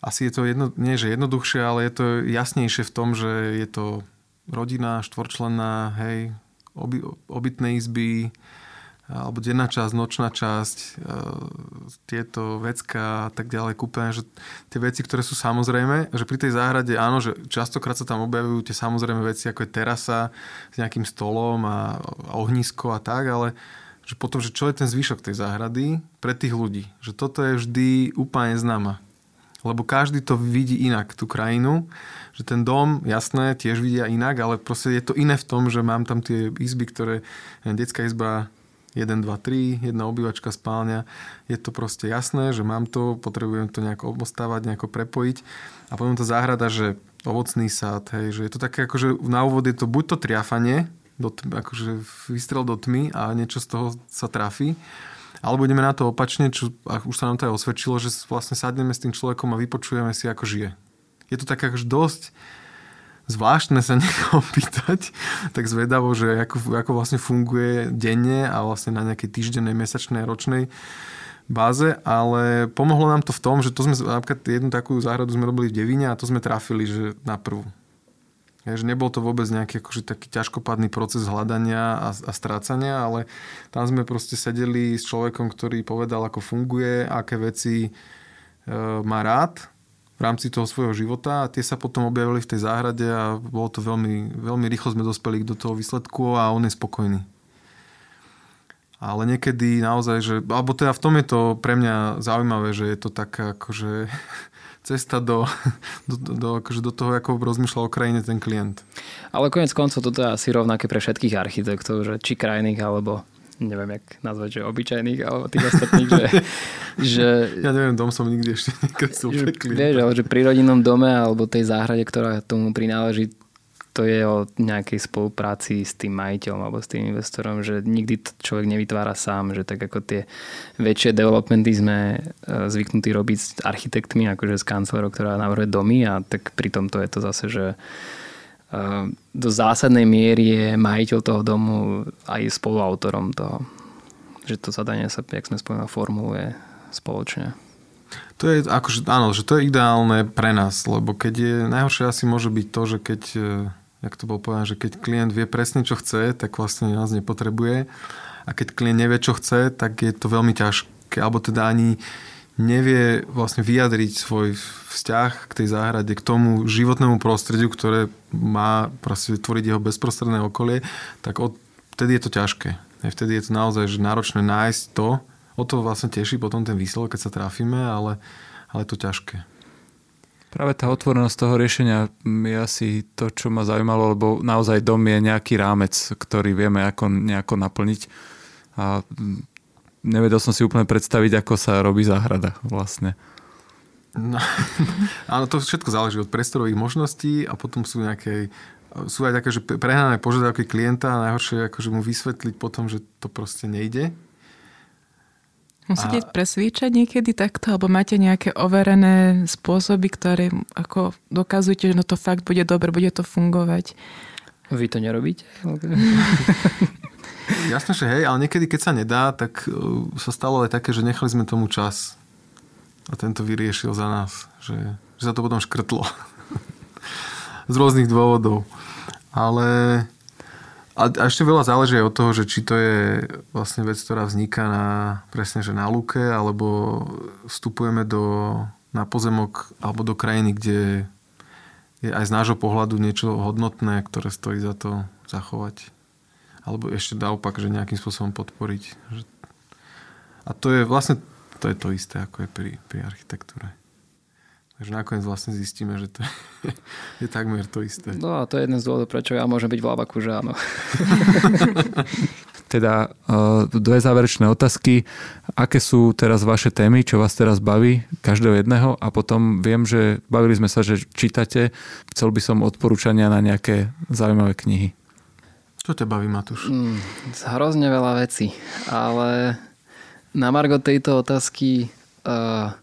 asi je to jedno, nie že jednoduchšie, ale je to jasnejšie v tom, že je to rodina, štvorčlenná, hej, oby, obytné izby, alebo denná časť, nočná časť, e, tieto vecka a tak ďalej kúpené, že tie veci, ktoré sú samozrejme, že pri tej záhrade áno, že častokrát sa tam objavujú tie samozrejme veci, ako je terasa s nejakým stolom a, ohnisko a tak, ale že potom, že čo je ten zvyšok tej záhrady pre tých ľudí. Že toto je vždy úplne známa. Lebo každý to vidí inak, tú krajinu že ten dom, jasné, tiež vidia inak, ale proste je to iné v tom, že mám tam tie izby, ktoré, detská izba 1, 2, 3, jedna obývačka, spálňa. Je to proste jasné, že mám to, potrebujem to nejako obostávať, nejako prepojiť. A potom tá záhrada, že ovocný sád, hej, že je to také akože na úvod je to buď to triafanie, do akože vystrel do tmy a niečo z toho sa trafí, alebo ideme na to opačne, čo už sa nám to aj osvedčilo, že vlastne sadneme s tým človekom a vypočujeme si, ako žije. Je to tak akože dosť zvláštne sa *laughs* niekoho pýtať, tak zvedavo, že ako, ako vlastne funguje denne a vlastne na nejakej týždennej, mesačnej, ročnej báze, ale pomohlo nám to v tom, že to sme, napríklad jednu takú záhradu sme robili v Devine a to sme trafili, že na prvú. Ja, že nebol to vôbec nejaký akože taký ťažkopádny proces hľadania a, a strácania, ale tam sme proste sedeli s človekom, ktorý povedal, ako funguje, aké veci e, má rád v rámci toho svojho života a tie sa potom objavili v tej záhrade a bolo to veľmi, veľmi rýchlo sme dospeli do toho výsledku a on je spokojný. Ale niekedy naozaj, že, alebo teda v tom je to pre mňa zaujímavé, že je to taká akože *laughs* cesta do, do, do, akože do toho, ako rozmýšľa o krajine ten klient. Ale konec koncov toto je asi rovnaké pre všetkých architektov, že či krajných alebo neviem, jak nazvať, že obyčajných alebo tých ostatných, že, *laughs* že... Ja neviem, dom som nikdy ešte nekresil pre klienta. Vieš, ale že pri rodinnom dome alebo tej záhrade, ktorá tomu prináleží, to je o nejakej spolupráci s tým majiteľom alebo s tým investorom, že nikdy to človek nevytvára sám, že tak ako tie väčšie developmenty sme e, zvyknutí robiť s architektmi, akože s kancelárou, ktorá navrhuje domy a tak pri tomto je to zase, že do zásadnej miery je majiteľ toho domu aj spoluautorom toho. Že to zadanie sa, jak sme spomínali, formuluje spoločne. To je akože, áno, že to je ideálne pre nás, lebo keď je, najhoršie asi môže byť to, že keď e, jak to bol povedané, že keď klient vie presne, čo chce, tak vlastne nás nepotrebuje. A keď klient nevie, čo chce, tak je to veľmi ťažké. Alebo teda ani nevie vlastne vyjadriť svoj vzťah k tej záhrade, k tomu životnému prostrediu, ktoré má proste tvoriť jeho bezprostredné okolie, tak od, vtedy je to ťažké. Vtedy je to naozaj že náročné nájsť to, o to vlastne teší potom ten výsledok, keď sa trafíme, ale, ale je to ťažké. Práve tá otvorenosť toho riešenia je asi to, čo ma zaujímalo, lebo naozaj dom je nejaký rámec, ktorý vieme ako nejako naplniť. A nevedel som si úplne predstaviť, ako sa robí záhrada vlastne. No, *laughs* áno, to všetko záleží od priestorových možností a potom sú nejaké sú aj také, že prehnané požiadavky klienta a najhoršie je akože mu vysvetliť potom, že to proste nejde Musíte a... presvíčať niekedy takto, alebo máte nejaké overené spôsoby, ktoré ako dokazujete, že no to fakt bude dobre, bude to fungovať? Vy to nerobíte? *laughs* Jasné, že hej, ale niekedy, keď sa nedá, tak uh, sa stalo aj také, že nechali sme tomu čas. A tento vyriešil za nás, že, že sa to potom škrtlo. *laughs* Z rôznych dôvodov. Ale a, a ešte veľa záleží aj od toho, že či to je vlastne vec, ktorá vzniká na, presne, že na lúke, alebo vstupujeme do, na pozemok alebo do krajiny, kde je aj z nášho pohľadu niečo hodnotné, ktoré stojí za to zachovať. Alebo ešte naopak, že nejakým spôsobom podporiť. A to je vlastne to, je to isté, ako je pri, pri architektúre. Takže nakoniec vlastne zistíme, že to je, *laughs* je takmer to isté. No a to je jeden z dôvodov, prečo ja môžem byť v Labaku, že áno. *laughs* teda e, dve záverečné otázky. Aké sú teraz vaše témy, čo vás teraz baví, každého jedného? A potom viem, že bavili sme sa, že čítate. Chcel by som odporúčania na nejaké zaujímavé knihy. Čo ťa baví, Matúš? Mm, hrozne veľa vecí, ale na Margo tejto otázky uh,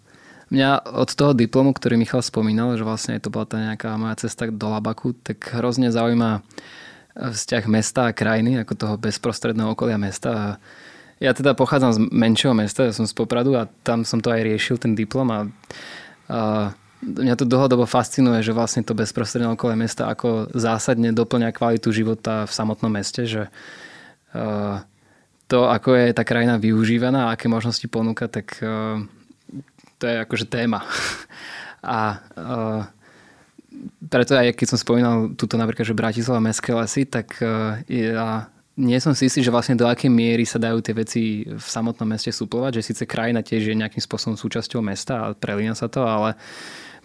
Mňa od toho diplomu, ktorý Michal spomínal, že vlastne to bola tá nejaká moja cesta do Labaku, tak hrozne zaujíma vzťah mesta a krajiny, ako toho bezprostredného okolia mesta. Ja teda pochádzam z menšieho mesta, ja som z Popradu a tam som to aj riešil, ten diplom a, a mňa to dlhodobo fascinuje, že vlastne to bezprostredné okolie mesta ako zásadne doplňa kvalitu života v samotnom meste, že to, ako je tá krajina využívaná a aké možnosti ponúka, tak to je akože téma. *laughs* A uh, preto aj keď som spomínal túto napríklad, že Bratislava mestské lesy, tak uh, ja nie som si istý, že vlastne do akej miery sa dajú tie veci v samotnom meste suplovať, že síce krajina tiež je nejakým spôsobom súčasťou mesta a prelína sa to, ale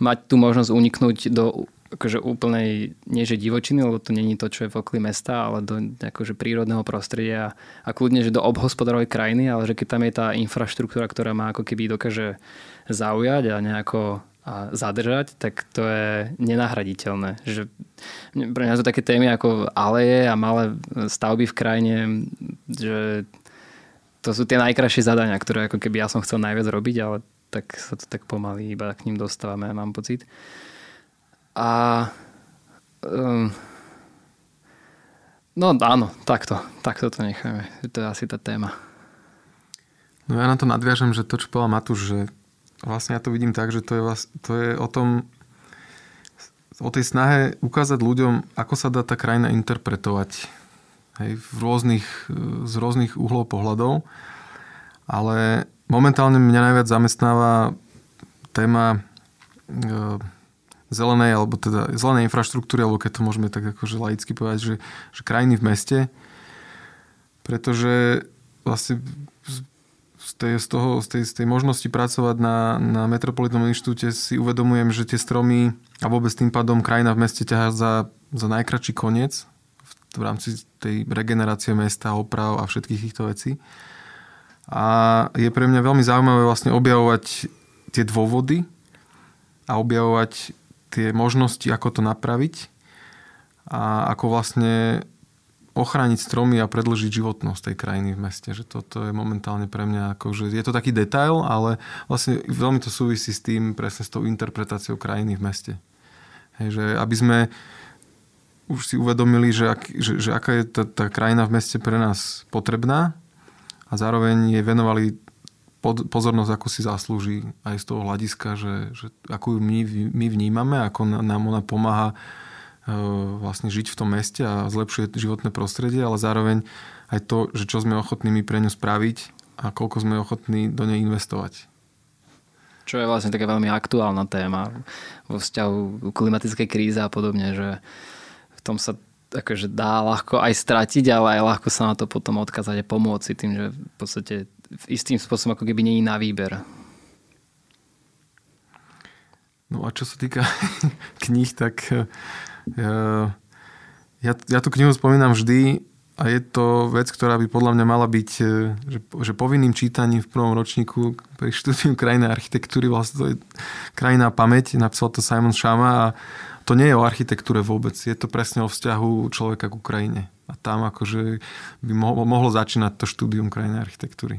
mať tú možnosť uniknúť do akože úplnej, nie že divočiny, lebo to není to, čo je v okolí mesta, ale do akože prírodného prostredia a kľudne, že do obhospodarovej krajiny, ale že keď tam je tá infraštruktúra, ktorá má ako keby dokáže zaujať a nejako a zadržať, tak to je nenahraditeľné. Že pre mňa sú také témy ako aleje a malé stavby v krajine, že to sú tie najkrajšie zadania, ktoré ako keby ja som chcel najviac robiť, ale tak sa to tak pomaly iba k ním dostávame, mám pocit. A um, no áno, takto, takto to necháme. To je asi tá téma. No ja na to nadviažem, že to, čo povedal Matúš, že vlastne ja to vidím tak, že to je, vlast, to je o tom, o tej snahe ukázať ľuďom, ako sa dá tá krajina interpretovať hej, v rôznych, z rôznych uhlov pohľadov. Ale momentálne mňa najviac zamestnáva téma e, zelenej, alebo teda zelenej infraštruktúry, alebo keď to môžeme tak akože laicky povedať, že, že krajiny v meste, pretože vlastne z tej, z, toho, z, tej, z tej možnosti pracovať na, na Metropolitnom inštitúte si uvedomujem, že tie stromy a vôbec tým pádom krajina v meste ťahá za, za najkračší koniec v, v rámci tej regenerácie mesta, oprav a všetkých týchto vecí. A je pre mňa veľmi zaujímavé vlastne objavovať tie dôvody a objavovať tie možnosti, ako to napraviť a ako vlastne ochrániť stromy a predlžiť životnosť tej krajiny v meste. Že toto je momentálne pre mňa ako, že je to taký detail, ale vlastne veľmi to súvisí s tým, presne s tou interpretáciou krajiny v meste. Hej, že aby sme už si uvedomili, že, ak, že, že aká je tá, tá krajina v meste pre nás potrebná a zároveň jej venovali pozornosť, ako si zaslúži aj z toho hľadiska, že, že ako ju my, my vnímame, ako nám ona pomáha e, vlastne žiť v tom meste a zlepšuje životné prostredie, ale zároveň aj to, že čo sme ochotní my pre ňu spraviť a koľko sme ochotní do nej investovať. Čo je vlastne taká veľmi aktuálna téma vo vzťahu klimatickej kríze a podobne, že v tom sa akože dá ľahko aj stratiť, ale aj ľahko sa na to potom odkázať a pomôcť si tým, že v podstate istým spôsobom ako keby není na výber. No a čo sa týka *laughs* kníh, tak eh, ja, ja tú knihu spomínam vždy a je to vec, ktorá by podľa mňa mala byť eh, že, že povinným čítaním v prvom ročníku pri štúdium krajnej architektúry, vlastne to je krajná pamäť, napísal to Simon Shama a to nie je o architektúre vôbec, je to presne o vzťahu človeka k Ukrajine. A tam akože by mohlo, mohlo začínať to štúdium krajnej architektúry.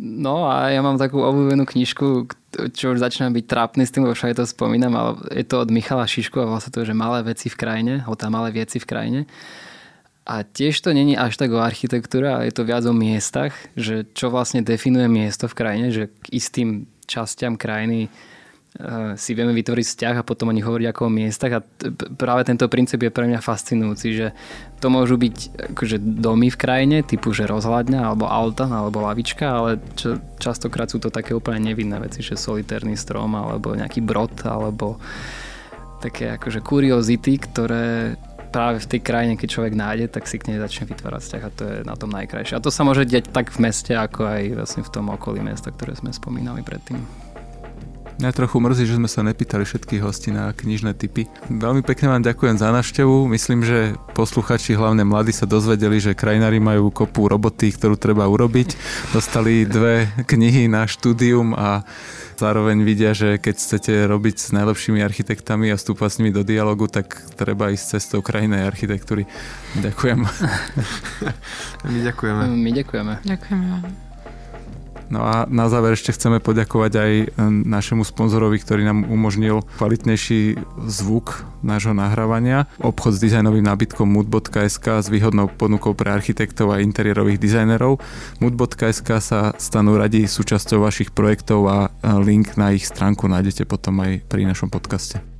No a ja mám takú obľúbenú knižku, čo už začína byť trápny s tým, lebo všade to spomínam, ale je to od Michala Šišku a vlastne to, že malé veci v krajine, o tam malé veci v krajine. A tiež to není až tak o architektúre, ale je to viac o miestach, že čo vlastne definuje miesto v krajine, že k istým častiam krajiny si vieme vytvoriť vzťah a potom o nich hovoriť ako o miestach a práve tento princíp je pre mňa fascinujúci, že to môžu byť akože domy v krajine, typu že rozhľadňa alebo auta alebo lavička, ale čo, častokrát sú to také úplne nevinné veci, že solitérny strom alebo nejaký brod alebo také akože kuriozity, ktoré práve v tej krajine, keď človek nájde, tak si k nej začne vytvárať vzťah a to je na tom najkrajšie. A to sa môže diať tak v meste, ako aj vlastne v tom okolí mesta, ktoré sme spomínali predtým. Mňa trochu mrzí, že sme sa nepýtali všetkých hostí na knižné typy. Veľmi pekne vám ďakujem za návštevu. Myslím, že posluchači, hlavne mladí, sa dozvedeli, že krajinári majú kopu roboty, ktorú treba urobiť. Dostali dve knihy na štúdium a zároveň vidia, že keď chcete robiť s najlepšími architektami a vstúpať s nimi do dialogu, tak treba ísť cestou krajinej architektúry. Ďakujem. *laughs* *laughs* My ďakujeme. My ďakujeme. Ďakujeme vám. No a na záver ešte chceme poďakovať aj e, našemu sponzorovi, ktorý nám umožnil kvalitnejší zvuk nášho nahrávania. Obchod s dizajnovým nábytkom mood.sk s výhodnou ponukou pre architektov a interiérových dizajnerov. Mood.sk sa stanú radi súčasťou vašich projektov a link na ich stránku nájdete potom aj pri našom podcaste.